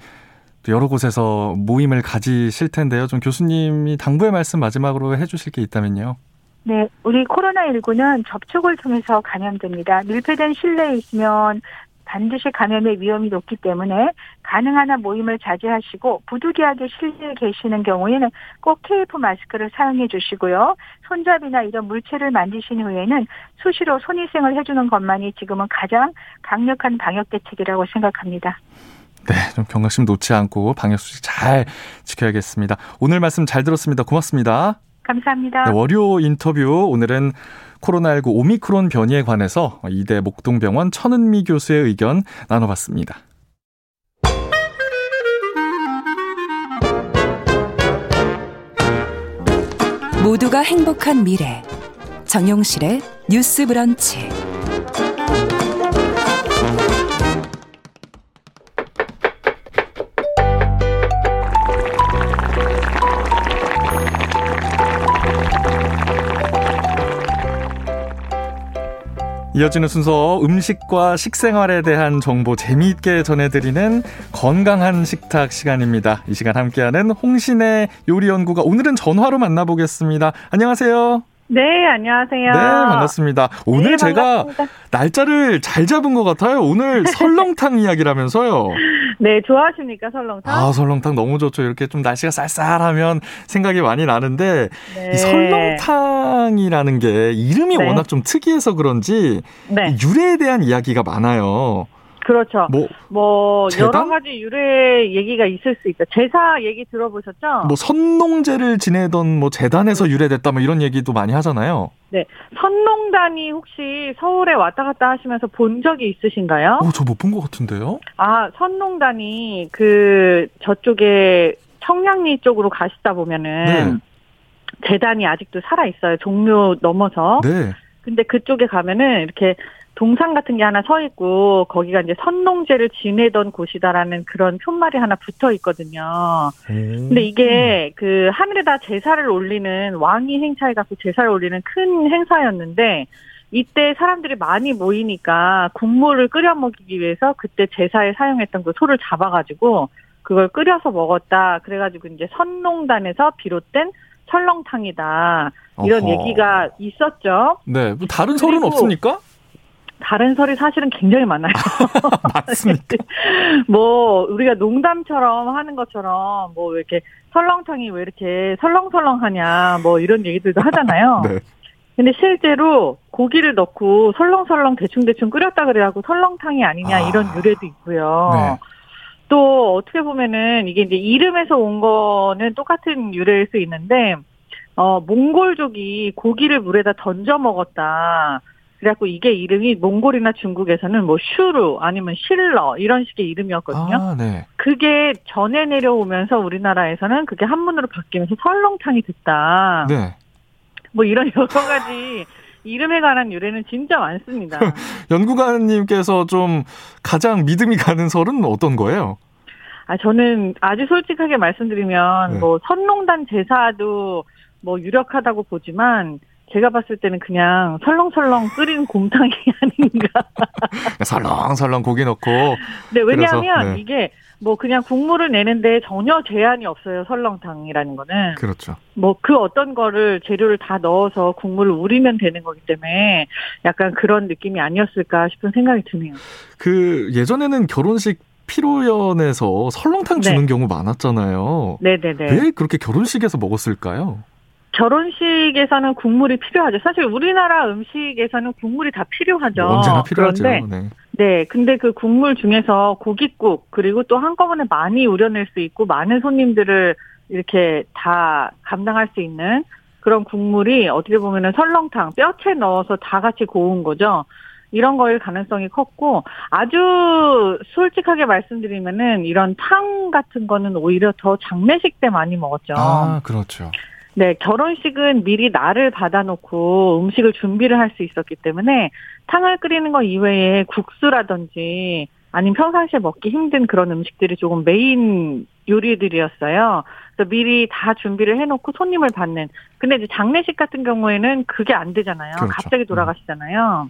여러 곳에서 모임을 가지실 텐데요. 좀 교수님이 당부의 말씀 마지막으로 해주실 게 있다면요. 네, 우리 코로나19는 접촉을 통해서 감염됩니다. 밀폐된 실내에 있으면 반드시 감염의 위험이 높기 때문에 가능한 한 모임을 자제하시고 부득이하게 실내에 계시는 경우에는 꼭 KF 마스크를 사용해 주시고요. 손잡이나 이런 물체를 만지신 후에는 수시로 손위생을 해주는 것만이 지금은 가장 강력한 방역 대책이라고 생각합니다. 네, 좀 경각심 놓지 않고 방역 수칙 잘 지켜야겠습니다. 오늘 말씀 잘 들었습니다. 고맙습니다. 감사합니다. 네, 월요 인터뷰 오늘은 코로나19 오미크론 변이에 관해서 이대 목동병원 천은미 교수의 의견 나눠봤습니다. 모두가 행복한 미래 정용실의 뉴스 브런치 이어지는 순서 음식과 식생활에 대한 정보 재미있게 전해드리는 건강한 식탁 시간입니다. 이 시간 함께하는 홍신의 요리 연구가 오늘은 전화로 만나보겠습니다. 안녕하세요. 네, 안녕하세요. 네, 반갑습니다. 오늘 네, 제가 날짜를 잘 잡은 것 같아요. 오늘 설렁탕 이야기라면서요. 네, 좋아하십니까, 설렁탕? 아, 설렁탕 너무 좋죠. 이렇게 좀 날씨가 쌀쌀하면 생각이 많이 나는데, 네. 이 설렁탕이라는 게 이름이 네. 워낙 좀 특이해서 그런지, 네. 유래에 대한 이야기가 많아요. 그렇죠. 뭐, 뭐 여러 가지 유래 얘기가 있을 수 있죠. 제사 얘기 들어보셨죠? 뭐 선농제를 지내던 뭐 재단에서 유래됐다 뭐 이런 얘기도 많이 하잖아요. 네. 선농단이 혹시 서울에 왔다 갔다 하시면서 본 적이 있으신가요? 어, 저 못 본 것 같은데요. 아, 선농단이 그 저쪽에 청량리 쪽으로 가시다 보면은 네. 재단이 아직도 살아 있어요. 종묘 넘어서. 네. 근데 그쪽에 가면은 이렇게 동상 같은 게 하나 서 있고 거기가 이제 선농제를 지내던 곳이다라는 그런 푯말이 하나 붙어 있거든요. 음. 근데 이게 그 하늘에다 제사를 올리는 왕이 행차해 갖고 제사를 올리는 큰 행사였는데 이때 사람들이 많이 모이니까 국물을 끓여 먹이기 위해서 그때 제사에 사용했던 그 소를 잡아가지고 그걸 끓여서 먹었다. 그래가지고 이제 선농단에서 비롯된 설렁탕이다. 이런 어허. 얘기가 있었죠. 네. 뭐 다른 설은 없습니까? 다른 설이 사실은 굉장히 많아요. 맞습니까? 뭐 우리가 농담처럼 하는 것처럼 뭐 이렇게 설렁탕이 왜 이렇게 설렁설렁하냐 뭐 이런 얘기들도 하잖아요. 네. 근데 실제로 고기를 넣고 설렁설렁 대충대충 끓였다 그래갖고 설렁탕이 아니냐 아. 이런 유래도 있고요. 네. 또 어떻게 보면은 이게 이제 이름에서 온 거는 똑같은 유래일 수 있는데 어 몽골족이 고기를 물에다 던져 먹었다. 그래갖고 이게 이름이 몽골이나 중국에서는 뭐 슈루 아니면 실러 이런 식의 이름이었거든요. 아, 네. 그게 전해 내려오면서 우리나라에서는 그게 한문으로 바뀌면서 설렁탕이 됐다. 네. 뭐 이런 여러 가지 이름에 관한 유래는 진짜 많습니다. 연구가님께서 좀 가장 믿음이 가는 설은 어떤 거예요? 아 저는 아주 솔직하게 말씀드리면 네. 뭐 선농단 제사도 뭐 유력하다고 보지만 제가 봤을 때는 그냥 설렁설렁 끓인 곰탕이 아닌가. 설렁설렁 고기 넣고. 네, 왜냐하면 네. 이게 뭐 그냥 국물을 내는데 전혀 제한이 없어요. 설렁탕이라는 거는. 그렇죠. 뭐 그 어떤 거를 재료를 다 넣어서 국물을 우리면 되는 거기 때문에 약간 그런 느낌이 아니었을까 싶은 생각이 드네요. 그 예전에는 결혼식 피로연에서 설렁탕 주는 네. 경우 많았잖아요. 네네네. 왜 그렇게 결혼식에서 먹었을까요? 결혼식에서는 국물이 필요하죠. 사실 우리나라 음식에서는 국물이 다 필요하죠. 언제나 필요하죠. 그런데, 네. 네. 근데 그 국물 중에서 고깃국 그리고 또 한꺼번에 많이 우려낼 수 있고 많은 손님들을 이렇게 다 감당할 수 있는 그런 국물이 어떻게 보면은 설렁탕 뼈채 넣어서 다 같이 고운 거죠. 이런 거일 가능성이 컸고 아주 솔직하게 말씀드리면은 이런 탕 같은 거는 오히려 더 장례식 때 많이 먹었죠. 아, 그렇죠. 네, 결혼식은 미리 날을 받아놓고 음식을 준비를 할 수 있었기 때문에 탕을 끓이는 거 이외에 국수라든지 아니면 평상시에 먹기 힘든 그런 음식들이 조금 메인 요리들이었어요. 그래서 미리 다 준비를 해놓고 손님을 받는. 근데 이제 장례식 같은 경우에는 그게 안 되잖아요. 그렇죠. 갑자기 음. 돌아가시잖아요.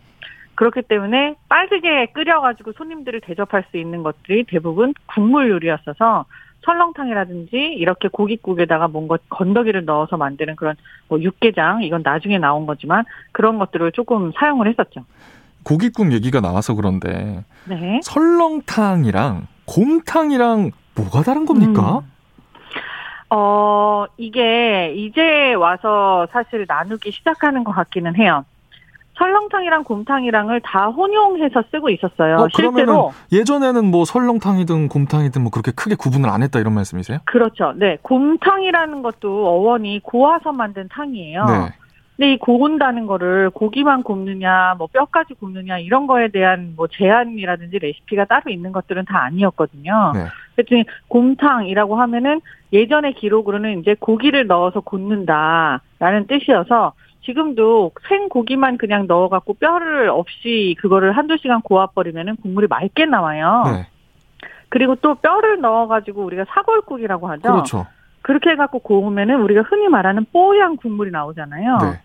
그렇기 때문에 빠르게 끓여가지고 손님들을 대접할 수 있는 것들이 대부분 국물 요리였어서 설렁탕이라든지 이렇게 고깃국에다가 뭔가 건더기를 넣어서 만드는 그런 뭐 육개장 이건 나중에 나온 거지만 그런 것들을 조금 사용을 했었죠. 고깃국 얘기가 나와서 그런데 네. 설렁탕이랑 곰탕이랑 뭐가 다른 겁니까? 음. 어, 이게 이제 와서 사실 나누기 시작하는 것 같기는 해요. 설렁탕이랑 곰탕이랑을 다 혼용해서 쓰고 있었어요. 어, 실제로 예전에는 뭐 설렁탕이든 곰탕이든 뭐 그렇게 크게 구분을 안 했다 이런 말씀이세요? 그렇죠. 네, 곰탕이라는 것도 어원이 고아서 만든 탕이에요. 네. 근데 이 고운다는 거를 고기만 굽느냐, 뭐 뼈까지 굽느냐 이런 거에 대한 뭐 제한이라든지 레시피가 따로 있는 것들은 다 아니었거든요. 네. 그랬더니 곰탕이라고 하면은 예전의 기록으로는 이제 고기를 넣어서 굽는다라는 뜻이어서 지금도 생고기만 그냥 넣어갖고 뼈를 없이 그거를 한두 시간 고아버리면은 국물이 맑게 나와요. 네. 그리고 또 뼈를 넣어가지고 우리가 사골국이라고 하죠. 그렇죠. 그렇게 해갖고 고우면은 우리가 흔히 말하는 뽀얀 국물이 나오잖아요. 네.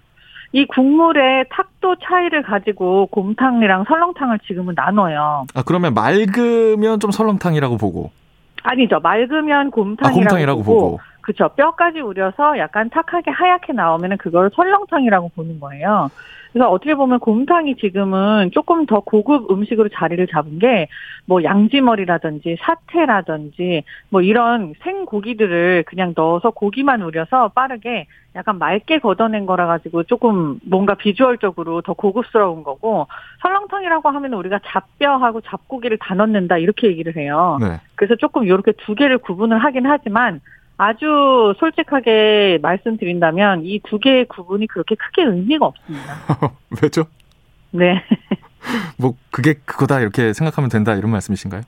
이 국물의 탁도 차이를 가지고 곰탕이랑 설렁탕을 지금은 나눠요. 아 그러면 맑으면 좀 설렁탕이라고 보고 아니죠. 맑으면 곰탕이라고, 아, 곰탕이라고 보고, 보고. 그렇죠. 뼈까지 우려서 약간 탁하게 하얗게 나오면은 그걸 설렁탕이라고 보는 거예요. 그래서 어떻게 보면 곰탕이 지금은 조금 더 고급 음식으로 자리를 잡은 게 뭐 양지머리라든지 사태라든지 뭐 이런 생고기들을 그냥 넣어서 고기만 우려서 빠르게 약간 맑게 걷어낸 거라 가지고 조금 뭔가 비주얼적으로 더 고급스러운 거고 설렁탕이라고 하면 우리가 잡뼈하고 잡고기를 다 넣는다 이렇게 얘기를 해요. 네. 그래서 조금 이렇게 두 개를 구분을 하긴 하지만 아주 솔직하게 말씀드린다면 이 두 개의 구분이 그렇게 크게 의미가 없습니다. 왜죠? 네. 뭐 그게 그거다 이렇게 생각하면 된다 이런 말씀이신가요?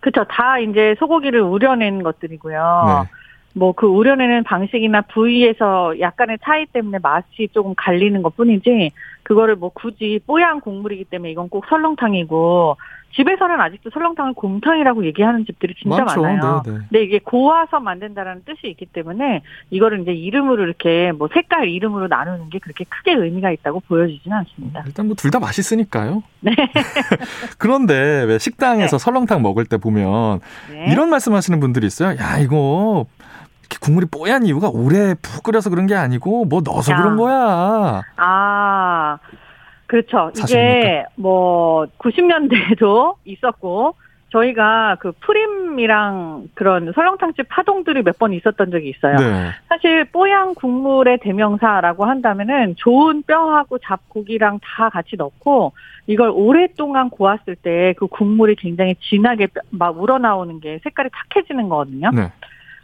그렇죠. 다 이제 소고기를 우려낸 것들이고요. 네. 뭐 그 우려내는 방식이나 부위에서 약간의 차이 때문에 맛이 조금 갈리는 것 뿐이지 그거를 뭐 굳이 뽀얀 국물이기 때문에 이건 꼭 설렁탕이고 집에서는 아직도 설렁탕을 곰탕이라고 얘기하는 집들이 진짜 많죠. 많아요. 네네. 네. 근데 이게 고와서 만든다라는 뜻이 있기 때문에 이거를 이제 이름으로 이렇게 뭐 색깔 이름으로 나누는 게 그렇게 크게 의미가 있다고 보여지지는 않습니다. 일단 뭐 둘 다 맛있으니까요. 네. 그런데 왜 식당에서 네. 설렁탕 먹을 때 보면 네. 이런 말씀하시는 분들이 있어요. 야 이거 국물이 뽀얀 이유가 오래 푹 끓여서 그런 게 아니고 뭐 넣어서 야. 그런 거야. 아. 그렇죠. 사실입니까? 이게 뭐 90년대에도 있었고 저희가 그 프림이랑 그런 설렁탕집 파동들이 몇 번 있었던 적이 있어요. 네. 사실 뽀양 국물의 대명사라고 한다면은 좋은 뼈하고 잡고기랑 다 같이 넣고 이걸 오랫동안 구웠을 때 그 국물이 굉장히 진하게 막 우러나오는 게 색깔이 탁해지는 거거든요. 네.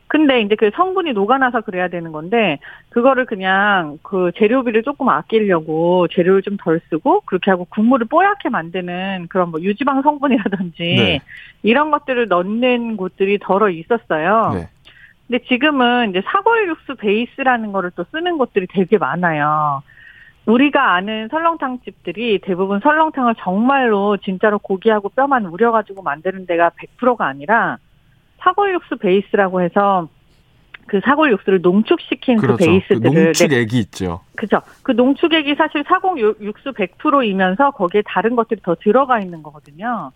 근데 이제 그 성분이 녹아나서 그래야 되는 건데 그거를 그냥 그 재료비를 조금 아끼려고 재료를 좀 덜 쓰고 그렇게 하고 국물을 뽀얗게 만드는 그런 뭐 유지방 성분이라든지 네. 이런 것들을 넣는 곳들이 덜어 있었어요. 네. 근데 지금은 이제 사골 육수 베이스라는 거를 또 쓰는 곳들이 되게 많아요. 우리가 아는 설렁탕 집들이 대부분 설렁탕을 정말로 진짜로 고기하고 뼈만 우려가지고 만드는 데가 100%가 아니라 사골 육수 베이스라고 해서 그 사골 육수를 농축시킨 그 그렇죠. 그 베이스들을 그 농축액이 네. 있죠. 그죠. 그 농축액이 사실 사골 육수 100%이면서 거기에 다른 것들이 더 들어가 있는 거거든요.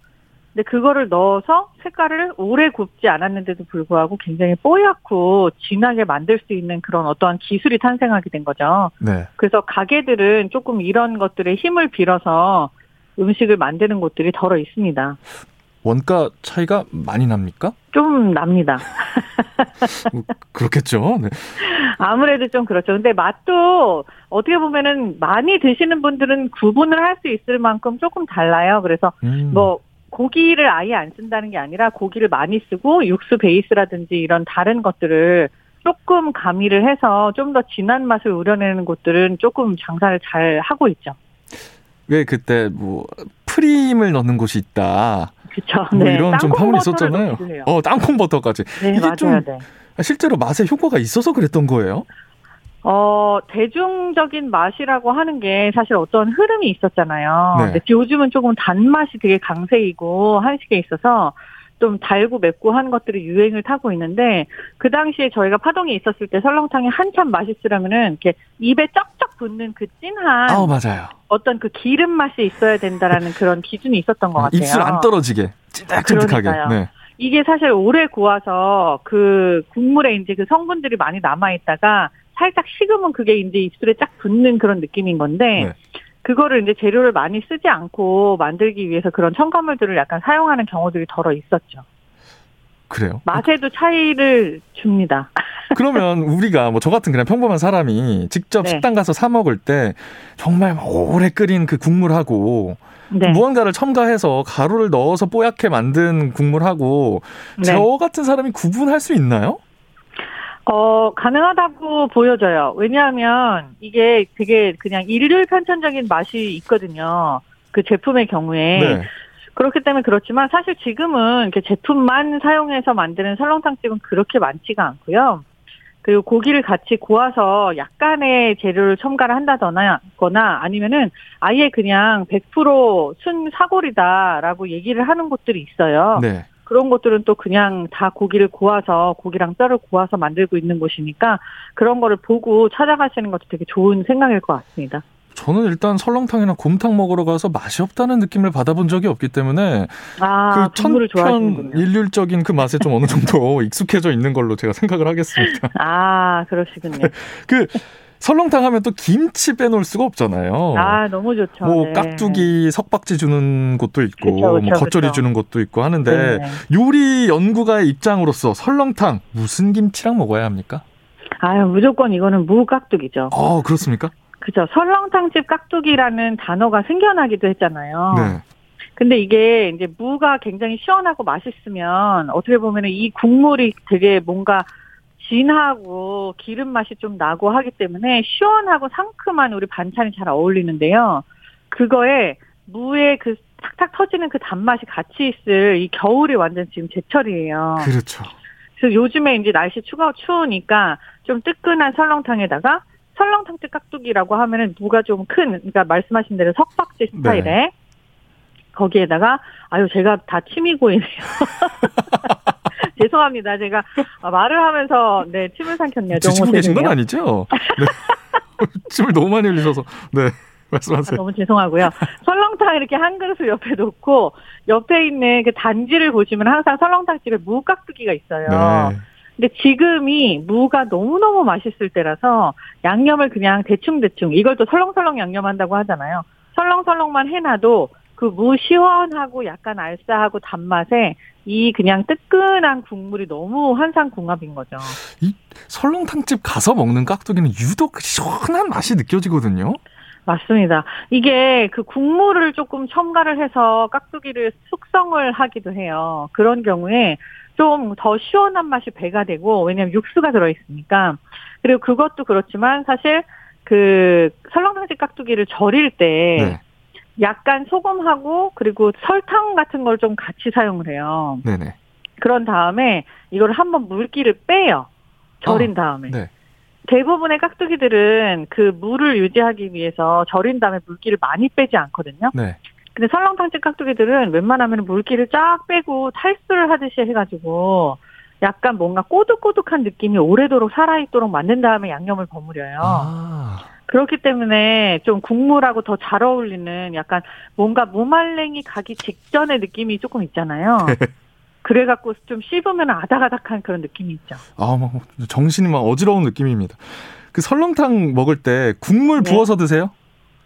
근데 그거를 넣어서 색깔을 오래 굽지 않았는데도 불구하고 굉장히 뽀얗고 진하게 만들 수 있는 그런 어떠한 기술이 탄생하게 된 거죠. 네. 그래서 가게들은 조금 이런 것들의 힘을 빌어서 음식을 만드는 곳들이 덜어 있습니다. 원가 차이가 많이 납니까? 좀 납니다. 뭐, 그렇겠죠. 네. 아무래도 좀 그렇죠. 근데 맛도 어떻게 보면은 많이 드시는 분들은 구분을 할 수 있을 만큼 조금 달라요. 그래서 음. 뭐 고기를 아예 안 쓴다는 게 아니라 고기를 많이 쓰고 육수 베이스라든지 이런 다른 것들을 조금 가미를 해서 좀 더 진한 맛을 우려내는 곳들은 조금 장사를 잘 하고 있죠. 왜 그때 뭐 프림을 넣는 곳이 있다. 그렇죠. 뭐 네. 이런 좀 파문이 있었잖아요. 어, 땅콩 버터까지. 네, 이게 좀 네. 실제로 맛에 효과가 있어서 그랬던 거예요? 어, 대중적인 맛이라고 하는 게 사실 어떤 흐름이 있었잖아요. 네. 근데 요즘은 조금 단맛이 되게 강세이고 한식에 있어서 좀 달고 맵고 한 것들이 유행을 타고 있는데 그 당시에 저희가 파동이 있었을 때 설렁탕이 한참 맛있으려면은 이렇게 입에 쩍쩍 붙는 그 찐한 아 맞아요. 어떤 그 기름 맛이 있어야 된다라는 그런 기준이 있었던 것 아, 같아요. 입술 안 떨어지게 찐득찐득하게. 네. 이게 사실 오래 구워서 그 국물에 이제 그 성분들이 많이 남아 있다가 살짝 식으면 그게 이제 입술에 쫙 붙는 그런 느낌인 건데 네. 그거를 이제 재료를 많이 쓰지 않고 만들기 위해서 그런 첨가물들을 약간 사용하는 경우들이 덜어 있었죠. 그래요? 맛에도 차이를 줍니다. 그러면 우리가 뭐 저 같은 그냥 평범한 사람이 직접 네. 식당 가서 사 먹을 때 정말 오래 끓인 그 국물하고 네. 무언가를 첨가해서 가루를 넣어서 뽀얗게 만든 국물하고 네. 저 같은 사람이 구분할 수 있나요? 어, 가능하다고 보여져요. 왜냐하면 이게 되게 그냥 일률 편찬적인 맛이 있거든요. 그 제품의 경우에. 네. 그렇기 때문에 그렇지만 사실 지금은 이렇게 제품만 사용해서 만드는 설렁탕집은 그렇게 많지가 않고요. 그리고 고기를 같이 구워서 약간의 재료를 첨가를 한다거나 거나 아니면은 아예 그냥 100%순 사골이다라고 얘기를 하는 곳들이 있어요. 네. 그런 것들은 또 그냥 다 고기를 구워서 고기랑 뼈를 구워서 만들고 있는 곳이니까 그런 거를 보고 찾아가시는 것도 되게 좋은 생각일 것 같습니다. 저는 일단 설렁탕이나 곰탕 먹으러 가서 맛이 없다는 느낌을 받아본 적이 없기 때문에 아, 그 천편 일률적인 그 맛에 좀 어느 정도 익숙해져 있는 걸로 제가 생각을 하겠습니다. 아 그러시군요. 그 설렁탕 하면 또 김치 빼놓을 수가 없잖아요. 아 너무 좋죠. 뭐 네. 깍두기 석박지 주는 곳도 있고 그쵸, 그쵸, 뭐 겉절이 그쵸. 주는 곳도 있고 하는데 네. 요리 연구가의 입장으로서 설렁탕 무슨 김치랑 먹어야 합니까? 아유 무조건 이거는 무깍두기죠. 어 그렇습니까? 그죠. 설렁탕집 깍두기라는 단어가 생겨나기도 했잖아요. 네. 근데 이게 이제 무가 굉장히 시원하고 맛있으면 어떻게 보면 이 국물이 되게 뭔가 진하고 기름 맛이 좀 나고 하기 때문에 시원하고 상큼한 우리 반찬이 잘 어울리는데요. 그거에 무의 그 탁탁 터지는 그 단맛이 같이 있을 이 겨울이 완전 지금 제철이에요. 그렇죠. 그래서 요즘에 이제 날씨 추가 추우니까 좀 뜨끈한 설렁탕에다가 설렁탕집 깍두기라고 하면은 무가 좀 큰, 그러니까 말씀하신 대로 석박지 스타일에 네. 거기에다가 아유 제가 다 침이 고이네요. 죄송합니다. 제가 말을 하면서 네 침을 삼켰네요. 지치고 계신 건 아니죠? 네. 침을 너무 많이 흘리셔서 네. 말씀하세요. 아, 너무 죄송하고요. 설렁탕 이렇게 한 그릇을 옆에 놓고 옆에 있는 그 단지를 보시면 항상 설렁탕 집에 무깍두기가 있어요. 네. 근데 지금이 무가 너무너무 맛있을 때라서 양념을 그냥 대충대충 이걸 또 설렁설렁 양념한다고 하잖아요. 설렁설렁만 해놔도 그 무 시원하고 약간 알싸하고 단맛에 이 그냥 뜨끈한 국물이 너무 환상궁합인 거죠. 이 설렁탕집 가서 먹는 깍두기는 유독 시원한 맛이 느껴지거든요. 맞습니다. 이게 그 국물을 조금 첨가를 해서 깍두기를 숙성을 하기도 해요. 그런 경우에 좀 더 시원한 맛이 배가 되고 왜냐하면 육수가 들어 있으니까 그리고 그것도 그렇지만 사실 그 설렁탕집 깍두기를 절일 때 네. 약간 소금하고 그리고 설탕 같은 걸 좀 같이 사용을 해요. 네네. 그런 다음에 이걸 한번 물기를 빼요. 절인 어, 다음에. 네. 대부분의 깍두기들은 그 물을 유지하기 위해서 절인 다음에 물기를 많이 빼지 않거든요. 네. 근데 설렁탕집 깍두기들은 웬만하면 물기를 쫙 빼고 탈수를 하듯이 해가지고 약간 뭔가 꼬득꼬득한 느낌이 오래도록 살아있도록 만든 다음에 양념을 버무려요. 아. 그렇기 때문에 좀 국물하고 더 잘 어울리는 약간 뭔가 무말랭이 가기 직전의 느낌이 조금 있잖아요. 그래갖고 좀 씹으면 아닥아닥한 그런 느낌이 있죠. 아, 막 정신이 막 어지러운 느낌입니다. 그 설렁탕 먹을 때 국물 네. 부어서 드세요?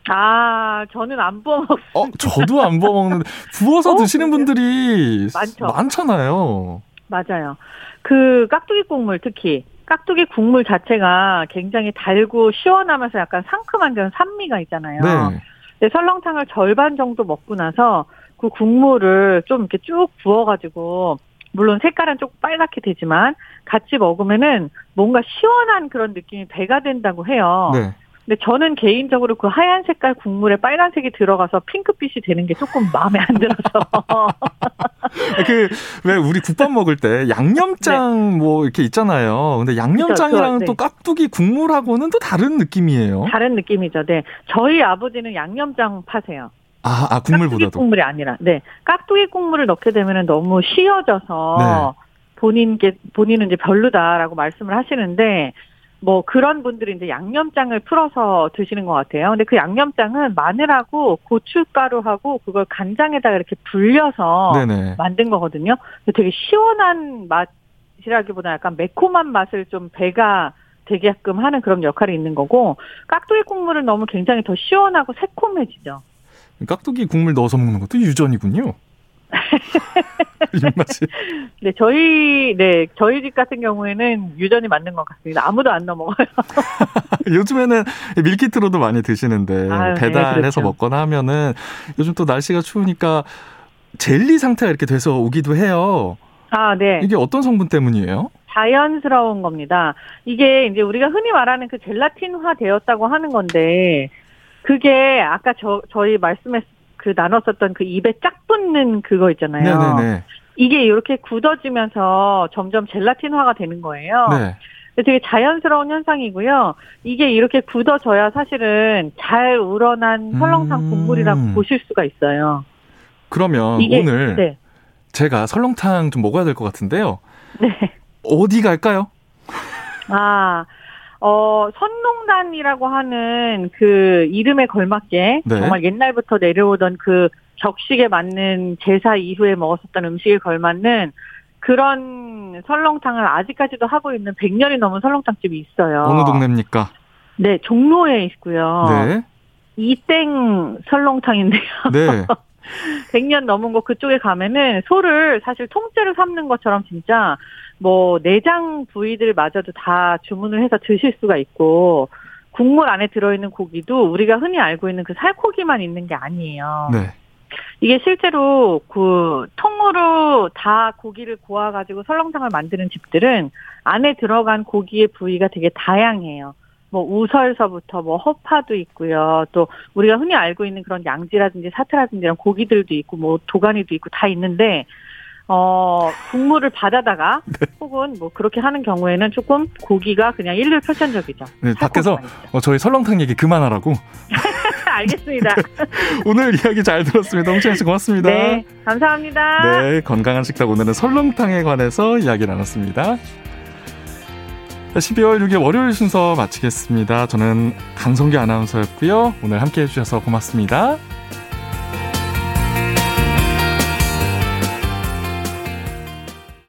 아, 저는 안 부어 먹습니다. 어, 저도 안 부어 먹는데 부어서 어, 드시는 분들이 많죠. 많잖아요. 맞아요. 그 깍두기 국물 특히 깍두기 국물 자체가 굉장히 달고 시원하면서 약간 상큼한 그런 산미가 있잖아요. 네. 근데 설렁탕을 절반 정도 먹고 나서 그 국물을 좀 이렇게 쭉 부어가지고 물론 색깔은 조금 빨갛게 되지만 같이 먹으면은 뭔가 시원한 그런 느낌이 배가 된다고 해요. 네. 근데 저는 개인적으로 그 하얀 색깔 국물에 빨간색이 들어가서 핑크빛이 되는 게 조금 마음에 안 들어서. 그 왜 우리 국밥 먹을 때 양념장 네. 뭐 이렇게 있잖아요. 근데 양념장이랑 네. 또 깍두기 국물하고는 또 다른 느낌이에요. 다른 느낌이죠. 네. 저희 아버지는 양념장 파세요. 아, 아 국물보다도. 깍두기 국물이 아니라. 네. 깍두기 국물을 넣게 되면 너무 쉬어져서 네. 본인께 본인은 이제 별로다라고 말씀을 하시는데 뭐 그런 분들이 이제 양념장을 풀어서 드시는 것 같아요. 근데 그 양념장은 마늘하고 고춧가루하고 그걸 간장에다가 이렇게 불려서 네네. 만든 거거든요. 되게 시원한 맛이라기보다 약간 매콤한 맛을 좀 배가 되게끔 하는 그런 역할이 있는 거고 깍두기 국물을 넣으면 굉장히 더 시원하고 새콤해지죠. 깍두기 국물 넣어서 먹는 것도 유전이군요. 입맛이. 네, 저희, 네, 저희 집 같은 경우에는 유전이 맞는 것 같습니다. 아무도 안 넘어가요. 요즘에는 밀키트로도 많이 드시는데, 아유, 네, 배달해서 네, 그렇죠. 먹거나 하면은, 요즘 또 날씨가 추우니까 젤리 상태가 이렇게 돼서 오기도 해요. 아, 네. 이게 어떤 성분 때문이에요? 자연스러운 겁니다. 이게 이제 우리가 흔히 말하는 그 젤라틴화 되었다고 하는 건데 그게 아까 저 저희 말씀했 그 나눴었던 그 입에 짝 붙는 그거 있잖아요. 네네네. 이게 이렇게 굳어지면서 점점 젤라틴화가 되는 거예요. 네. 되게 자연스러운 현상이고요. 이게 이렇게 굳어져야 사실은 잘 우러난 설렁탕 음. 국물이라고 보실 수가 있어요. 그러면 이게, 오늘 네. 제가 설렁탕 좀 먹어야 될 것 같은데요. 네. 어디 갈까요? 아, 어, 선농단이라고 하는 그 이름에 걸맞게 네. 정말 옛날부터 내려오던 그 격식에 맞는 제사 이후에 먹었었던 음식에 걸맞는 그런 설렁탕을 아직까지도 하고 있는 100년이 넘은 설렁탕집이 있어요. 어느 동네입니까? 네, 종로에 있고요. 네. 이땡 설렁탕인데요. 네. 100년 넘은 거 그쪽에 가면은 소를 사실 통째로 삶는 것처럼 진짜 뭐 내장 부위들마저도 다 주문을 해서 드실 수가 있고 국물 안에 들어있는 고기도 우리가 흔히 알고 있는 그 살코기만 있는 게 아니에요. 네. 이게 실제로 그 통으로 다 고기를 구워 가지고 설렁탕을 만드는 집들은 안에 들어간 고기의 부위가 되게 다양해요. 뭐 우설서부터 뭐 허파도 있고요. 또 우리가 흔히 알고 있는 그런 양지라든지 사태라든지 이런 고기들도 있고 뭐 도가니도 있고 다 있는데 어, 국물을 받아다가 네. 혹은 뭐 그렇게 하는 경우에는 조금 고기가 그냥 일률 편찬적이죠. 네, 밖에서 어, 저희 설렁탕 얘기 그만하라고. 알겠습니다. 오늘 이야기 잘 들었습니다. 홍채연 씨 고맙습니다. 네, 감사합니다. 네, 건강한 식탁 오늘은 설렁탕에 관해서 이야기 나눴습니다. 12월 6일 월요일 순서 마치겠습니다. 저는 강성기 아나운서였고요. 오늘 함께 해주셔서 고맙습니다.